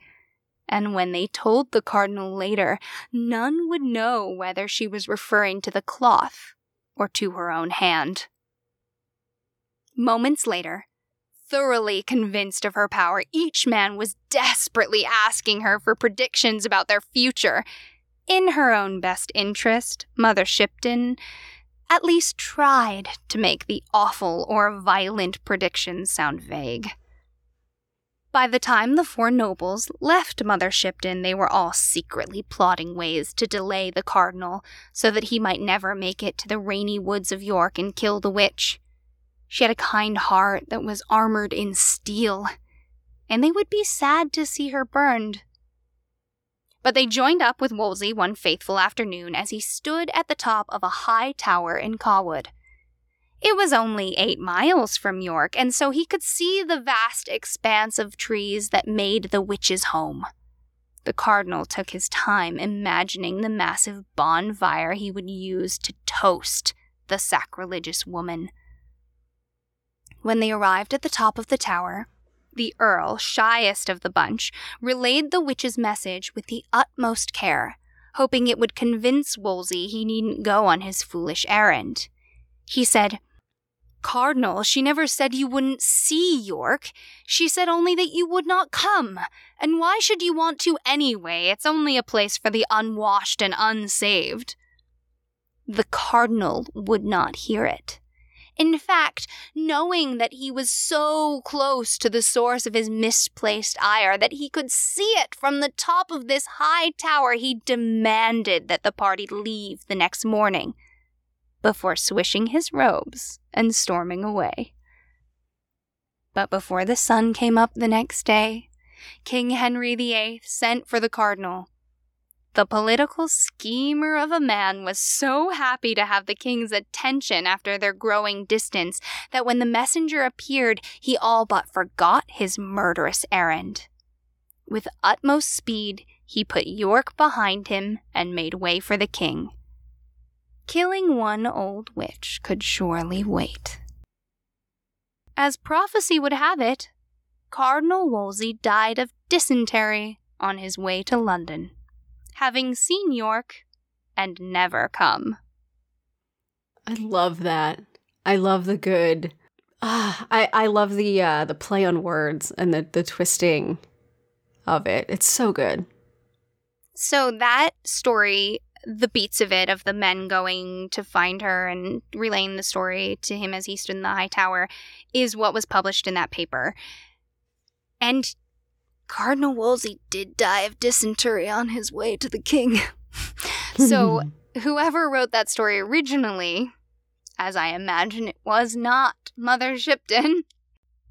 and when they told the cardinal later, none would know whether she was referring to the cloth or to her own hand. Moments later, thoroughly convinced of her power, each man was desperately asking her for predictions about their future. In her own best interest, Mother Shipton at least tried to make the awful or violent predictions sound vague. By the time the four nobles left Mother Shipton, they were all secretly plotting ways to delay the cardinal so that he might never make it to the rainy woods of York and kill the witch. She had a kind heart that was armored in steel, and they would be sad to see her burned. But they joined up with Wolsey one faithful afternoon as he stood at the top of a high tower in Cawood. It was only eight miles from York, and so he could see the vast expanse of trees that made the witch's home. The cardinal took his time imagining the massive bonfire he would use to toast the sacrilegious woman. When they arrived at the top of the tower, the Earl, shyest of the bunch, relayed the witch's message with the utmost care, hoping it would convince Wolsey he needn't go on his foolish errand. He said, Cardinal, she never said you wouldn't see York. She said only that you would not come. And why should you want to anyway? It's only a place for the unwashed and unsaved. The Cardinal would not hear it. In fact, knowing that he was so close to the source of his misplaced ire that he could see it from the top of this high tower, he demanded that the party leave the next morning before swishing his robes and storming away. But before the sun came up the next day, King Henry VIII sent for the cardinal the political schemer of a man was so happy to have the king's attention after their growing distance that when the messenger appeared, he all but forgot his murderous errand. With utmost speed, he put York behind him and made way for the king. Killing one old witch could surely wait. As prophecy would have it, Cardinal Wolsey died of dysentery on his way to London having seen York and never come. I love that. I love the good. Ah, I I love the uh, the play on words and the the twisting of it. It's so good. So that story, the beats of it, of the men going to find her and relaying the story to him as he stood in the high tower, is what was published in that paper. And Cardinal Wolsey did die of dysentery on his way to the king. [LAUGHS] so, [LAUGHS] whoever wrote that story originally, as I imagine it was not Mother Shipton,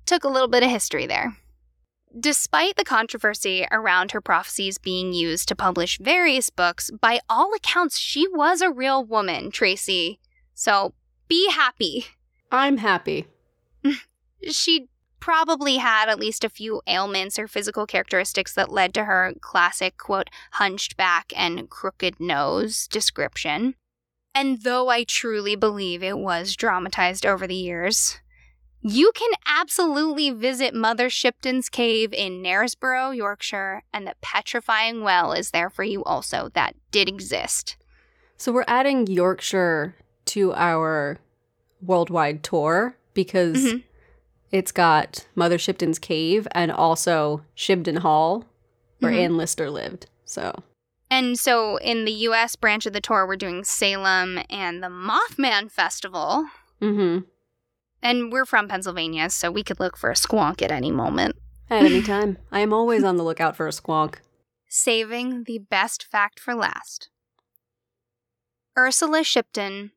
took a little bit of history there. Despite the controversy around her prophecies being used to publish various books, by all accounts, she was a real woman, Tracy. So be happy. I'm happy. [LAUGHS] She probably had at least a few ailments or physical characteristics that led to her classic, quote, hunched back and crooked nose description. And though I truly believe it was dramatized over the years, you can absolutely visit Mother Shipton's cave in Knaresborough, Yorkshire, and the petrifying well is there for you also. That did exist. So we're adding Yorkshire to our worldwide tour because Mhm. it's got Mother Shipton's cave and also Shibden Hall, where Mhm. Anne Lister lived. So And so in the US branch of the tour, we're doing Salem and the Mothman Festival. mm-hmm. And we're from Pennsylvania, so we could look for a squonk at any moment. at any time. I am always on the lookout for a squonk. Saving the best fact for last. Ursula Shipton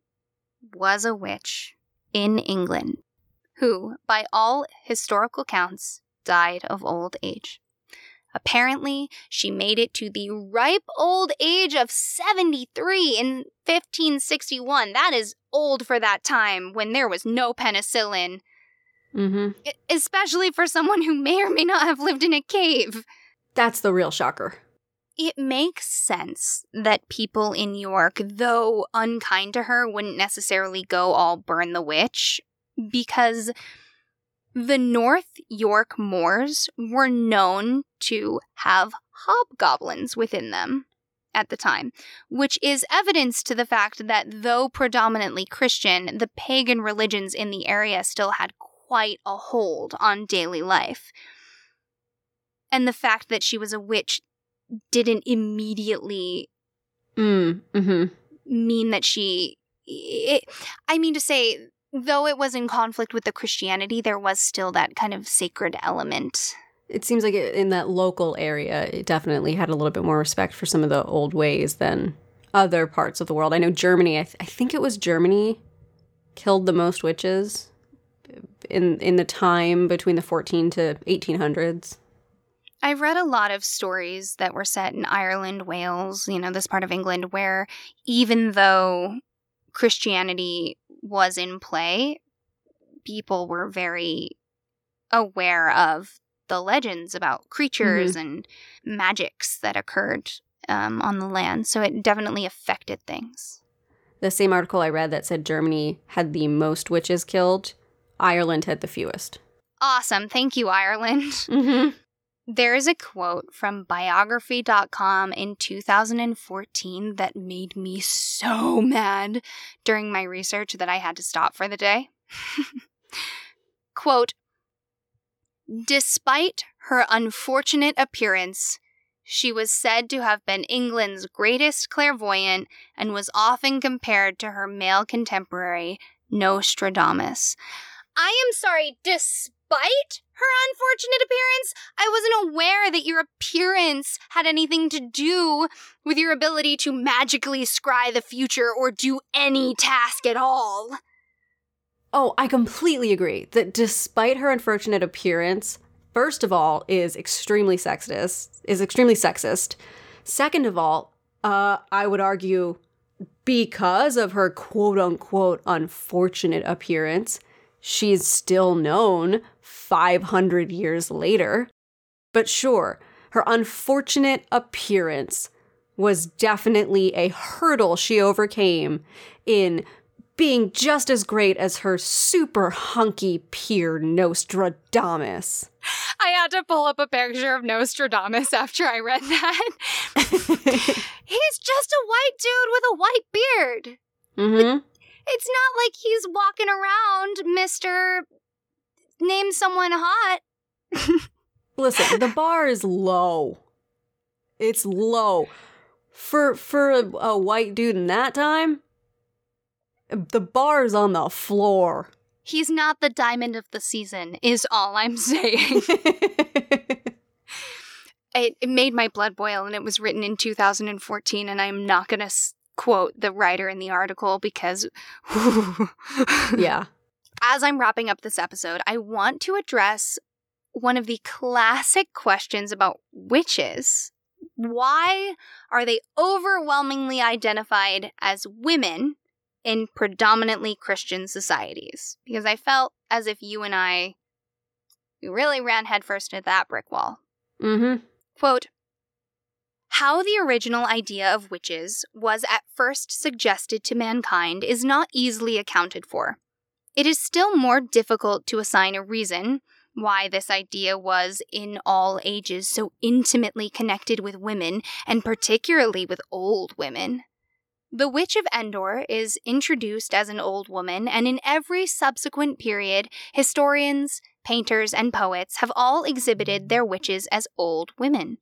was a witch in England who, by all historical counts, died of old age. Apparently, she made it to the ripe old age of 73 in 1561. That is old for that time when there was no penicillin, Mm-hmm. especially for someone who may or may not have lived in a cave. That's the real shocker. It makes sense that people in York, though unkind to her, wouldn't necessarily go all burn the witch because the North York moors were known to have hobgoblins within them at the time, which is evidence to the fact that though predominantly Christian, the pagan religions in the area still had quite a hold on daily life. And the fact that she was a witch didn't immediately Mm, mm-hmm. mean that she it, i mean to say though it was in conflict with the christianity there was still that kind of sacred element It seems like it, in that local area, it definitely had a little bit more respect for some of the old ways than other parts of the world. I know Germany. I, th- I think it was Germany killed the most witches in in the time between the 14 to 1800s. I've read a lot of stories that were set in ireland wales you know this part of england where even though christianity was in play people were very aware of the legends about creatures and magics that occurred um, on the land. So it definitely affected things. The same article I read that said Germany had the most witches killed, Ireland had the fewest. Awesome. Thank you, Ireland. Mm-hmm. There is a quote from biography.com in 2014 that made me so [LAUGHS] mad during my research that I had to stop for the day. [LAUGHS] quote Despite her unfortunate appearance, she was said to have been England's greatest clairvoyant and was often compared to her male contemporary, Nostradamus. I am sorry, despite her unfortunate appearance, I wasn't aware that your appearance had anything to do with your ability to magically scry the future or do any task at all. Oh, I completely agree that despite her unfortunate appearance, first of all, is extremely sexist, is extremely sexist. Second of all, uh, I would argue because of her quote unquote unfortunate appearance, she's still known 500 years later. But sure, her unfortunate appearance was definitely a hurdle she overcame in being just as great as her super hunky peer Nostradamus. I had to pull up a picture of Nostradamus after I read that. [LAUGHS] he's just a white dude with a white beard. mm-hmm. It's not like he's walking around, Mr. Name someone hot. [LAUGHS] Listen, the bar is low. It's low. For for a, a white dude in that time, the bar's on the floor. He's not the diamond of the season, is all I'm saying. [LAUGHS] it, it made my blood boil, and it was written in 2014, and I'm not going to s- quote the writer in the article because. [LAUGHS] yeah. As I'm wrapping up this episode, I want to address one of the classic questions about witches. Why are they overwhelmingly identified as women in predominantly Christian societies? Because I felt as if you and I we really ran headfirst into that brick wall. Mm-hmm. Quote How the original idea of witches was at first suggested to mankind is not easily accounted for. It is still more difficult to assign a reason why this idea was, in all ages, so intimately connected with women, and particularly with old women. The Witch of Endor is introduced as an old woman, and in every subsequent period, historians, painters, and poets have all exhibited their witches as old women.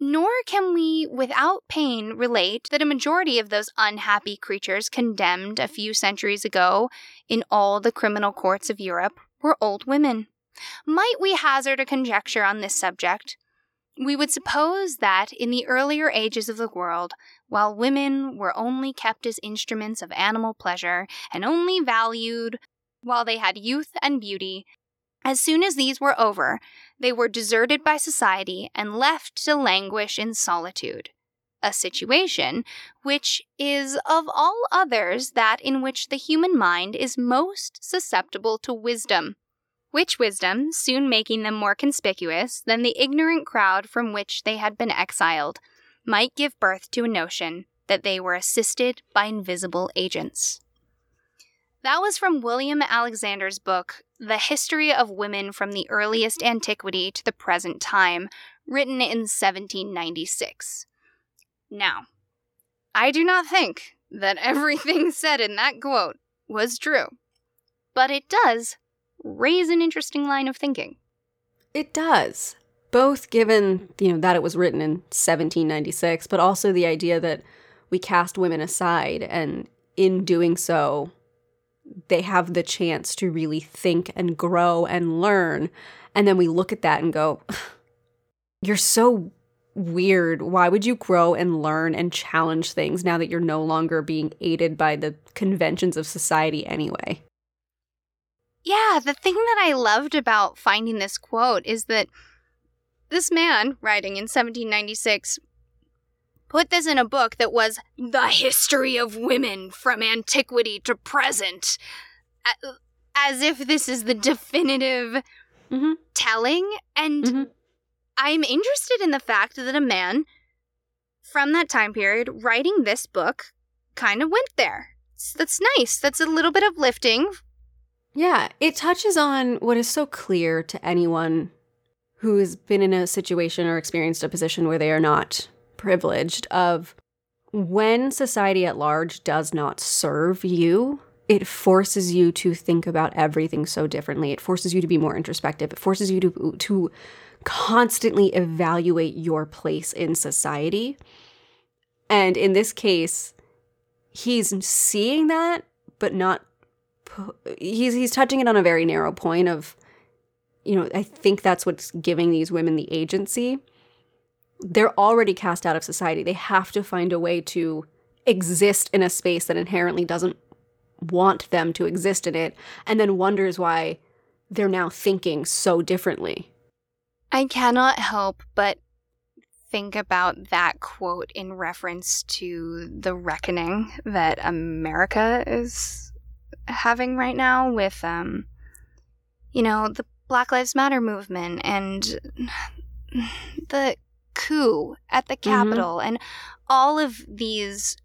Nor can we, without pain, relate that a majority of those unhappy creatures condemned a few centuries ago in all the criminal courts of Europe were old women. Might we hazard a conjecture on this subject? We would suppose that in the earlier ages of the world, while women were only kept as instruments of animal pleasure and only valued while they had youth and beauty, as soon as these were over, they were deserted by society and left to languish in solitude. A situation which is of all others that in which the human mind is most susceptible to wisdom which wisdom soon making them more conspicuous than the ignorant crowd from which they had been exiled, might give birth to a notion that they were assisted by invisible agents. That was from William Alexander's book, The History of Women from the Earliest Antiquity to the Present Time, written in 1796. Now, I do not think that [LAUGHS] everything said in that quote was true, but it does raise an interesting line of thinking. It does. Both given, you know, that it was written in 1796, but also the idea that we cast women aside and in doing so they have the chance to really think and grow and learn. And then we look at that and go, [SIGHS] you're so weird. Why would you grow and learn and challenge things now that you're no longer being aided by the conventions of society anyway? Yeah, the thing that I loved about finding this quote is that this man, writing in 1796, put this in a book that was the history of women from antiquity to present, as if this is the definitive mm-hmm. telling. And mm-hmm. I'm interested in the fact that a man from that time period writing this book kind of went there. That's nice. That's a little bit uplifting yeah, it touches on what is so clear to anyone who has been in a situation or experienced a position where they are not privileged of when society at large does not serve you, it forces you to think about everything so differently. It forces you to be more introspective. It forces you to to constantly evaluate your place in society. And in this case, he's seeing that but not he's he's touching it on a very narrow point of you know i think that's what's giving these women the agency they're already cast out of society. They have to find a way to exist in a space that inherently doesn't want them to exist in it and then wonders why they're now thinking so differently. I cannot help but think about that quote in reference to the reckoning that america is having right now with um you know the Black Lives Matter movement and [SIGHS] the coup at the mm-hmm. Capitol mm-hmm. and all of these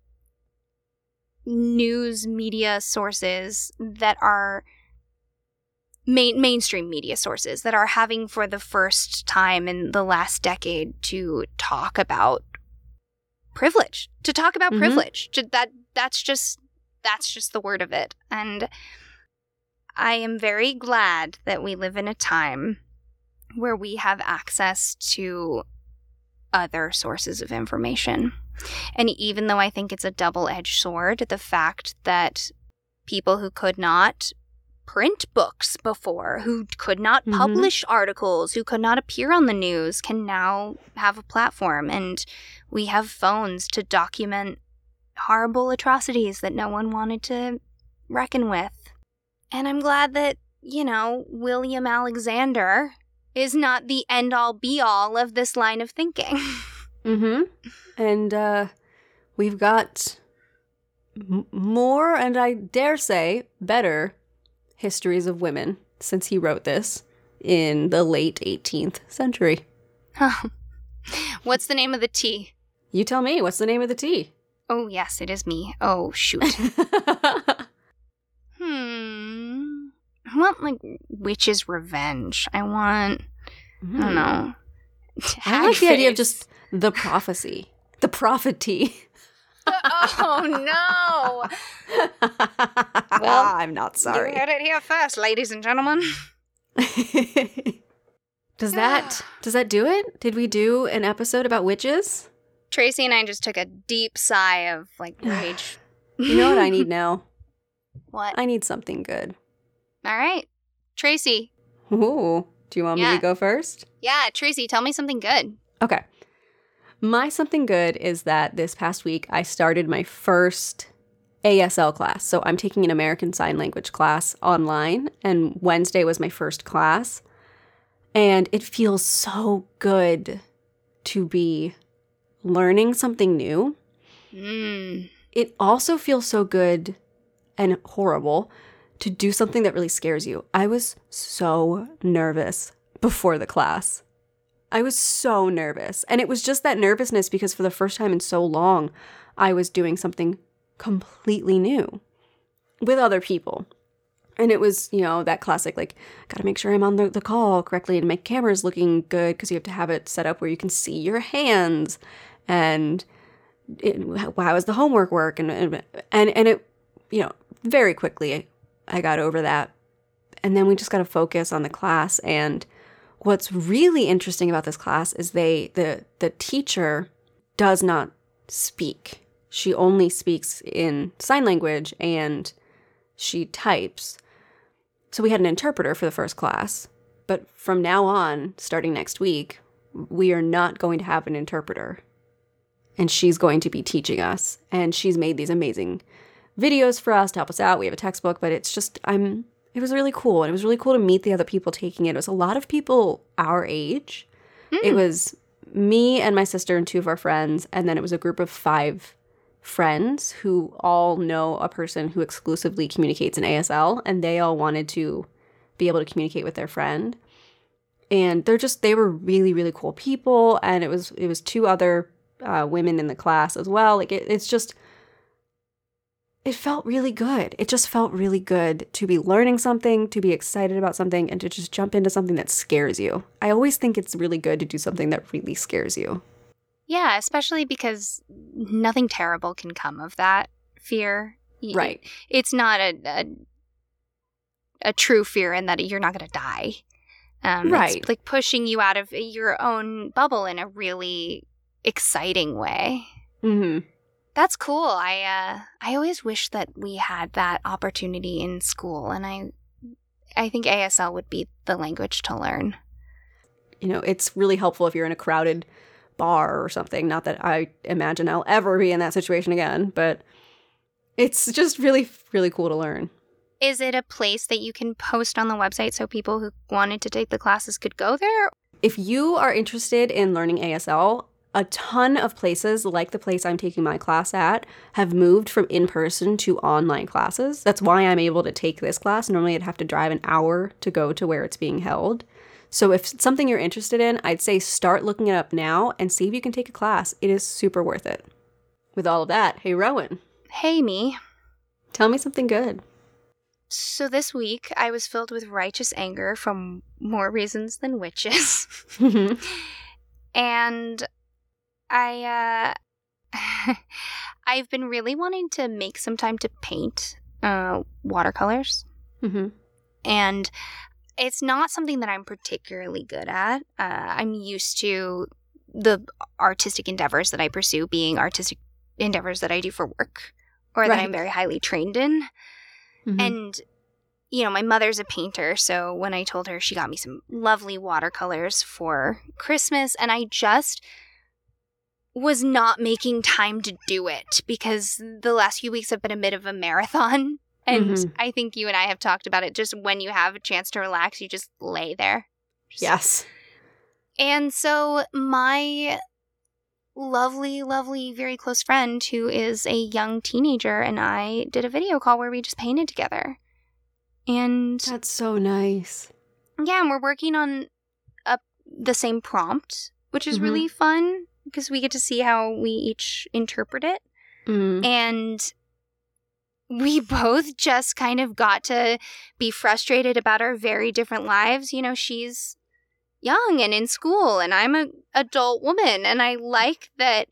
news media sources that are main, mainstream media sources that are having for the first time in the last decade to talk about privilege to talk about mm-hmm. privilege to, that that's just that's just the word of it. And I am very glad that we live in a time where we have access to other sources of information. And even though I think it's a double edged sword, the fact that people who could not print books before, who could not mm-hmm. publish articles, who could not appear on the news, can now have a platform. And we have phones to document horrible atrocities that no one wanted to reckon with. And I'm glad that, you know, William Alexander is not the end all be all of this line of thinking. [LAUGHS] Mm-hmm. And uh, we've got m- more, and I dare say better, histories of women since he wrote this in the late 18th century. Huh. [LAUGHS] What's the name of the tea? You tell me, what's the name of the tea? Oh, yes, it is me. Oh, shoot. [LAUGHS] hmm. I want, like, witch's revenge. I want, I don't hmm. know. I like the idea of just the prophecy, the prophet tea. Oh, oh, no. [LAUGHS] Well, ah, I'm not sorry. You heard it here first, ladies and gentlemen. [LAUGHS] does that [SIGHS] does that do it? Did we do an episode about witches? Tracy and I just took a deep sigh of, like, [SIGHS] rage. You know what I need [LAUGHS] now? What? I need something good. All right. Tracy. Ooh, do you want me to go first? Yeah, Tracy, tell me something good. Okay. My something good is that this past week I started my first ASL class. So I'm taking an American Sign Language class online, and Wednesday was my first class. And it feels so good to be learning something new. Mm. It also feels so good and horrible to do something that really scares you. I was so nervous before the class. I was so nervous. And it was just that nervousness because for the first time in so long, I was doing something completely new with other people. And it was, you know, that classic, like, gotta make sure I'm on the, the call correctly and my camera's looking good because you have to have it set up where you can see your hands. And it, how was the homework work? And, and, and it, you know, very quickly I got over that. And then we just got to focus on the class. And what's really interesting about this class is they, the, the teacher does not speak. She only speaks in sign language and she types. So we had an interpreter for the first class. But from now on, starting next week, we are not going to have an interpreter. And she's going to be teaching us. And she's made these amazing videos for us to help us out. We have a textbook, but it's just, I'm, it was really cool. And it was really cool to meet the other people taking it. It was a lot of people our age. It was me and my sister and two of our friends. And then it was a group of five friends who all know a person who exclusively communicates in ASL. And they all wanted to be able to communicate with their friend. And they're just, they were really, really cool people. And it was, it was two other uh, women in the class as well. Like it, it's just, it felt really good. It just felt really good to be learning something, to be excited about something, and to just jump into something that scares you. I always think it's really good to do something that really scares you. Yeah, especially because nothing terrible can come of that fear. Right. It's not a a, a true fear in that you're not going to die. Um, Right. It's like pushing you out of your own bubble in a really exciting way. Mm-hmm. That's cool. I uh, I always wish that we had that opportunity in school, and I I think ASL would be the language to learn. You know, it's really helpful if you're in a crowded bar or something. Not that I imagine I'll ever be in that situation again, but it's just really, really cool to learn. Is it a place that you can post on the website so people who wanted to take the classes could go there? If you are interested in learning ASL, a ton of places, like the place I'm taking my class at, have moved from in person to online classes. That's why I'm able to take this class. Normally, I'd have to drive an hour to go to where it's being held. So, if something you're interested in, I'd say start looking it up now and see if you can take a class. It is super worth it. With all of that, hey, Rowan, Hey, me. tell me something good. So this week I was filled with righteous anger from more reasons than witches. [LAUGHS] Mm-hmm. and I uh [LAUGHS] I've been really wanting to make some time to paint uh watercolors hmm and it's not something that I'm particularly good at. Uh, I'm used to the artistic endeavors that I pursue being artistic endeavors that I do for work or that I'm very highly trained in. Mhm. And you know, my mother's a painter, so when I told her, she got me some lovely watercolors for Christmas, and I just was not making time to do it because the last few weeks have been a bit of a marathon. [LAUGHS] And Mhm. I think you and I have talked about it. Just when you have a chance to relax, you just lay there. Yes. And so my lovely, lovely, very close friend who is a young teenager and I did a video call where we just painted together. And That's so nice. yeah, and we're working on a, the same prompt, which is Mhm. really fun because we get to see how we each interpret it. Mm. And we [LAUGHS] both just kind of got to be frustrated about our very different lives. You know, she's young and in school, and I'm a adult woman, and I like that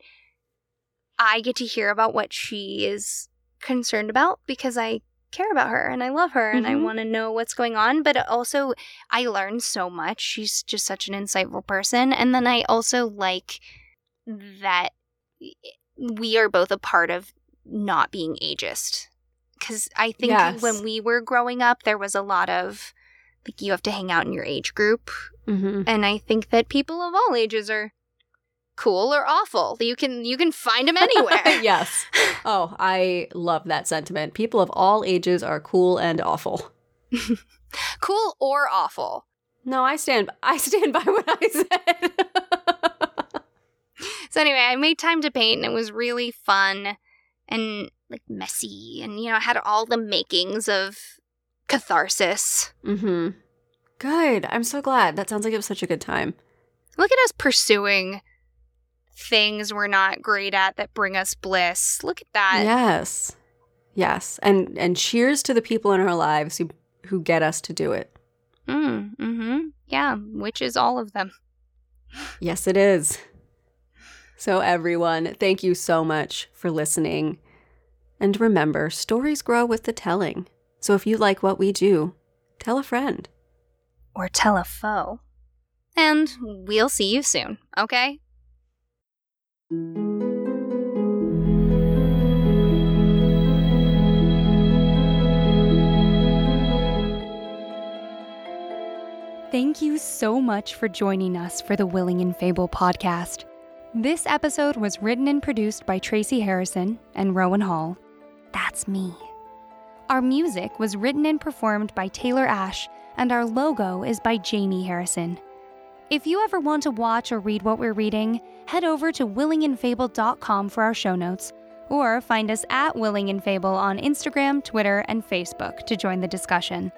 I get to hear about what she is concerned about because I care about her and I love her and I Mhm. want to know what's going on. But also, I learn so much. She's just such an insightful person. And then I also like that we are both a part of not being ageist. Because I think Yes. when we were growing up, there was a lot of like you have to hang out in your age group. hmm And I think that people of all ages are cool or awful. You can you can find them anywhere. [LAUGHS] yes. Oh, I love that sentiment. People of all ages are cool and awful. [LAUGHS] cool or awful. No, I stand I stand by what I said. [LAUGHS] So anyway, I made time to paint and it was really fun and like messy and you know, had all the makings of catharsis. mhm. Good. I'm so glad. That sounds like it was such a good time. Look at us pursuing things we're not great at that bring us bliss. Look at that. yes. Yes. And and cheers to the people in our lives who who get us to do it. Mm, mm-hmm. Yeah, which is all of them. Yes, it is. So, everyone, thank you so much for listening. And remember, stories grow with the telling. So, if you like what we do, tell a friend. Or tell a foe. And we'll see you soon, okay? Thank you so much for joining us for the Willing and Fable podcast. This episode was written and produced by Tracy Harrison and Rowan Hall. That's me. Our music was written and performed by Taylor Ash, and our logo is by Jamie Harrison. If you ever want to watch or read what we're reading, head over to willingandfable.com for our show notes, or find us at Willing and Fable on Instagram, Twitter, and Facebook to join the discussion.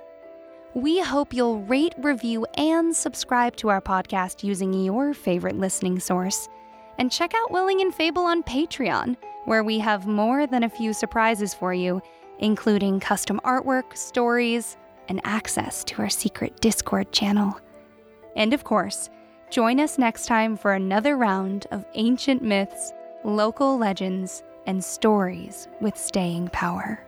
We hope you'll rate, review, and subscribe to our podcast using your favorite listening source. And check out Willing and Fable on Patreon, where we have more than a few surprises for you, including custom artwork, stories, and access to our secret Discord channel. And of course, join us next time for another round of ancient myths, local legends, and stories with staying power.